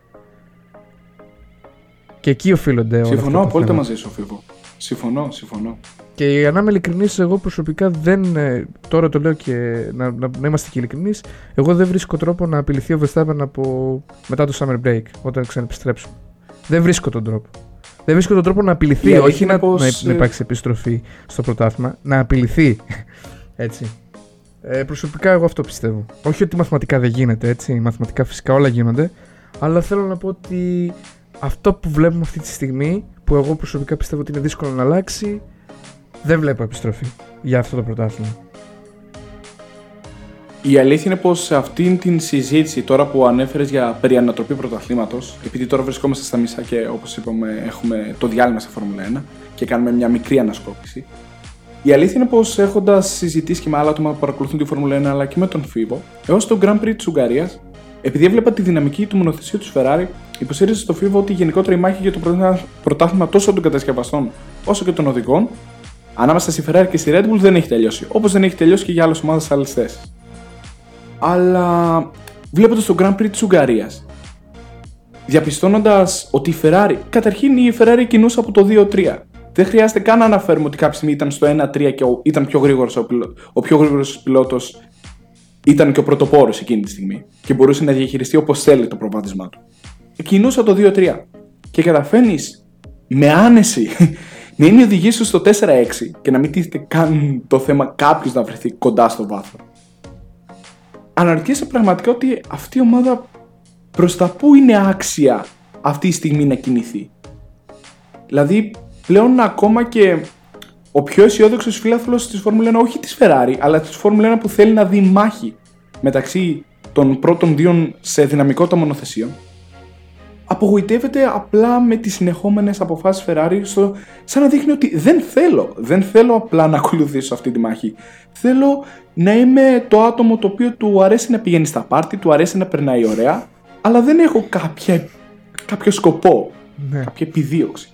και εκεί οφείλονται όλα Συμφωνώ απόλυτα μαζί σου Φίβο Συμφωνώ, συμφωνώ και για να είμαι ειλικρινής, εγώ προσωπικά δεν. Ε, τώρα το λέω και να, να, να είμαστε και ειλικρινείς. Εγώ δεν βρίσκω τρόπο να απειληθεί ο Verstappen από μετά το summer break, όταν ξαναεπιστρέψουμε. Δεν βρίσκω τον τρόπο. Δεν βρίσκω τον τρόπο να απειληθεί, όχι να, πως... να, υπάρξει επιστροφή στο πρωτάθλημα, να απειληθεί. έτσι. Ε, προσωπικά εγώ αυτό πιστεύω. Όχι ότι μαθηματικά δεν γίνεται, έτσι. Μαθηματικά φυσικά όλα γίνονται. Αλλά θέλω να πω ότι αυτό που βλέπουμε αυτή τη στιγμή, που εγώ προσωπικά πιστεύω ότι είναι δύσκολο να αλλάξει, δεν βλέπω επιστροφή για αυτό το πρωτάθλημα. Η αλήθεια είναι πως σε αυτήν την συζήτηση τώρα που ανέφερες για περί ανατροπή πρωταθλήματος, επειδή τώρα βρισκόμαστε στα μισά και όπως είπαμε έχουμε το διάλειμμα στα Φόρμουλα 1 και κάνουμε μια μικρή ανασκόπηση. Η αλήθεια είναι πως έχοντας συζητήσει και με άλλα άτομα που παρακολουθούν τη Φόρμουλα 1 αλλά και με τον Φίβο, έως το Grand Prix της Ουγγαρίας, επειδή έβλεπα τη δυναμική του μονοθεσίου του Ferrari, υποστήριζε στο Φίβο ότι η γενικότερη μάχη για το πρωτάθλημα τόσο των κατασκευαστών όσο και των οδηγών ανάμεσα στη Ferrari και στη Red Bull δεν έχει τελειώσει. Όπως δεν έχει τελειώσει και για άλλες ομάδες σε άλλες θέσεις. Αλλά βλέποντας το Grand Prix της Ουγγαρίας, διαπιστώνοντας ότι η Ferrari, καταρχήν η Ferrari κινούσε από το 2-3. Δεν χρειάζεται καν να αναφέρουμε ότι κάποια στιγμή ήταν στο 1-3 και ήταν πιο γρήγορος ο, ο πιο γρήγορος πιλότος ήταν και ο πρωτοπόρος εκείνη τη στιγμή και μπορούσε να διαχειριστεί όπως θέλει το προβάδισμά του. Κινούσα το 2-3 και καταφέρνεις με άνεση να είναι η οδηγία σου στο 4-6 και να μην τίθεται καν το θέμα κάποιος να βρεθεί κοντά στο βάθρο. Αναρωτιέσαι πραγματικά ότι αυτή η ομάδα προς τα πού είναι άξια αυτή τη στιγμή να κινηθεί. Δηλαδή, πλέον ακόμα και ο πιο αισιόδοξος φίλαθλο της Φόρμουλα 1, όχι της Ferrari, αλλά της Φόρμουλα 1 που θέλει να δει μάχη μεταξύ των πρώτων δύο σε δυναμικότητα μονοθεσίων, απογοητεύεται απλά με τις συνεχόμενες αποφάσεις Ferrari στο, σαν να δείχνει ότι δεν θέλω, δεν θέλω απλά να ακολουθήσω αυτή τη μάχη. Θέλω να είμαι το άτομο το οποίο του αρέσει να πηγαίνει στα πάρτι, του αρέσει να περνάει ωραία, αλλά δεν έχω κάποια, κάποιο σκοπό, ναι. κάποια επιδίωξη.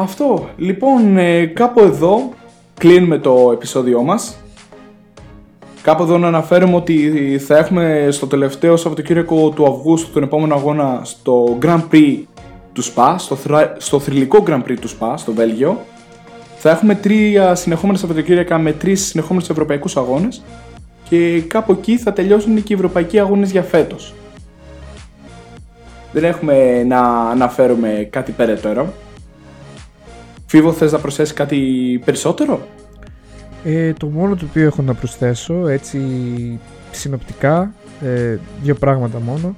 Αυτό. Λοιπόν, ε, κάπου εδώ κλείνουμε το επεισόδιό μας. Κάπου εδώ να αναφέρουμε ότι θα έχουμε στο τελευταίο Σαββατοκύριακο του Αυγούστου τον επόμενο αγώνα στο Grand Prix του Spa, στο, θρα... στο θρηλυκό Grand Prix του Spa, στο Βέλγιο. Θα έχουμε τρία συνεχόμενα Σαββατοκύριακα με τρεις συνεχόμενους ευρωπαϊκούς αγώνες και κάπου εκεί θα τελειώσουν και οι ευρωπαϊκοί αγώνες για φέτος. Δεν έχουμε να αναφέρουμε κάτι περαιτέρω. Φίβο, θες να προσθέσεις κάτι περισσότερο; Ε, το μόνο το οποίο έχω να προσθέσω έτσι συνοπτικά, ε, δύο πράγματα μόνο.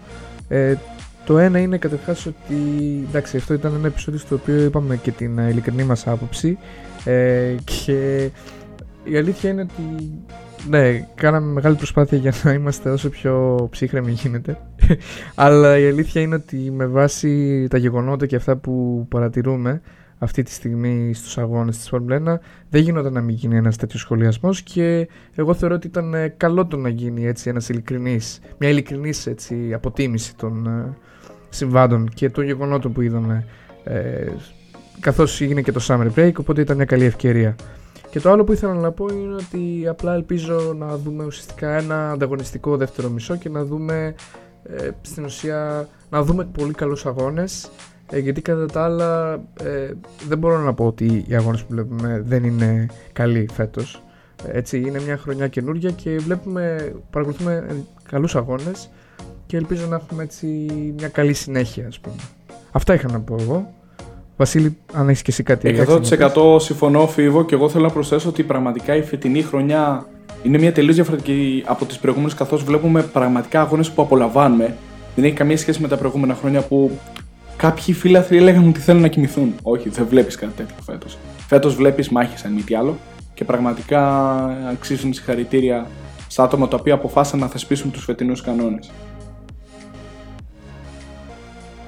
Ε, το ένα είναι καταρχάς ότι εντάξει αυτό ήταν ένα επεισόδιο στο οποίο είπαμε και την ειλικρινή μας άποψη ε, και η αλήθεια είναι ότι ναι, κάναμε μεγάλη προσπάθεια για να είμαστε όσο πιο ψύχρεμοι γίνεται αλλά η αλήθεια είναι ότι με βάση τα γεγονότα και αυτά που παρατηρούμε αυτή τη στιγμή στους αγώνες της Φόρμουλα 1 δεν γινόταν να μην γίνει ένας τέτοιος σχολιασμός και εγώ θεωρώ ότι ήταν ε, καλό το να γίνει έτσι ένας ειλικρινής, μια ειλικρινής έτσι, αποτίμηση των ε, συμβάντων και των γεγονότων που είδαμε ε, καθώς έγινε και το Summer Break οπότε ήταν μια καλή ευκαιρία. Και το άλλο που ήθελα να πω είναι ότι απλά ελπίζω να δούμε ουσιαστικά ένα ανταγωνιστικό δεύτερο μισό και να δούμε ε, στην ουσία να δούμε πολύ καλούς αγώνες ε, γιατί κατά τα άλλα ε, δεν μπορώ να πω ότι οι αγώνες που βλέπουμε δεν είναι καλοί φέτος. Έτσι, είναι μια χρονιά καινούργια και βλέπουμε, παρακολουθούμε καλούς αγώνες και ελπίζω να έχουμε έτσι μια καλή συνέχεια, ας πούμε. Αυτά είχα να πω εγώ. Βασίλη, αν έχεις και εσύ κάτι 100% συμφωνώ, Φίβο, και εγώ θέλω να προσθέσω ότι πραγματικά η φετινή χρονιά είναι μια τελείως διαφορετική από τις προηγούμενες, καθώς βλέπουμε πραγματικά αγώνες που απολαμβάνουμε. Δεν έχει καμία σχέση με τα προηγούμενα χρόνια που κάποιοι φίλαθροι έλεγαν ότι θέλουν να κοιμηθούν. Όχι, δεν βλέπεις κάτι τέτοιο φέτος. Φέτος βλέπεις μάχες, αν μη τι άλλο, και πραγματικά αξίζουν συγχαρητήρια στα άτομα τα οποία αποφάσισαν να θεσπίσουν τους φετινούς κανόνες.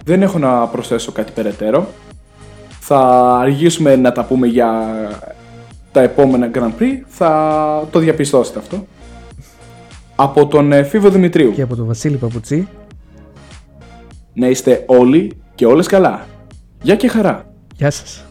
Δεν έχω να προσθέσω κάτι περαιτέρω. Θα αργήσουμε να τα πούμε για τα επόμενα Grand Prix. Θα το διαπιστώσετε αυτό. Από τον ε, Φίβο Δημητρίου. Και από τον Βασίλη Παπουτσί. Να είστε όλοι και όλες καλά. Γεια και χαρά. Γεια σας.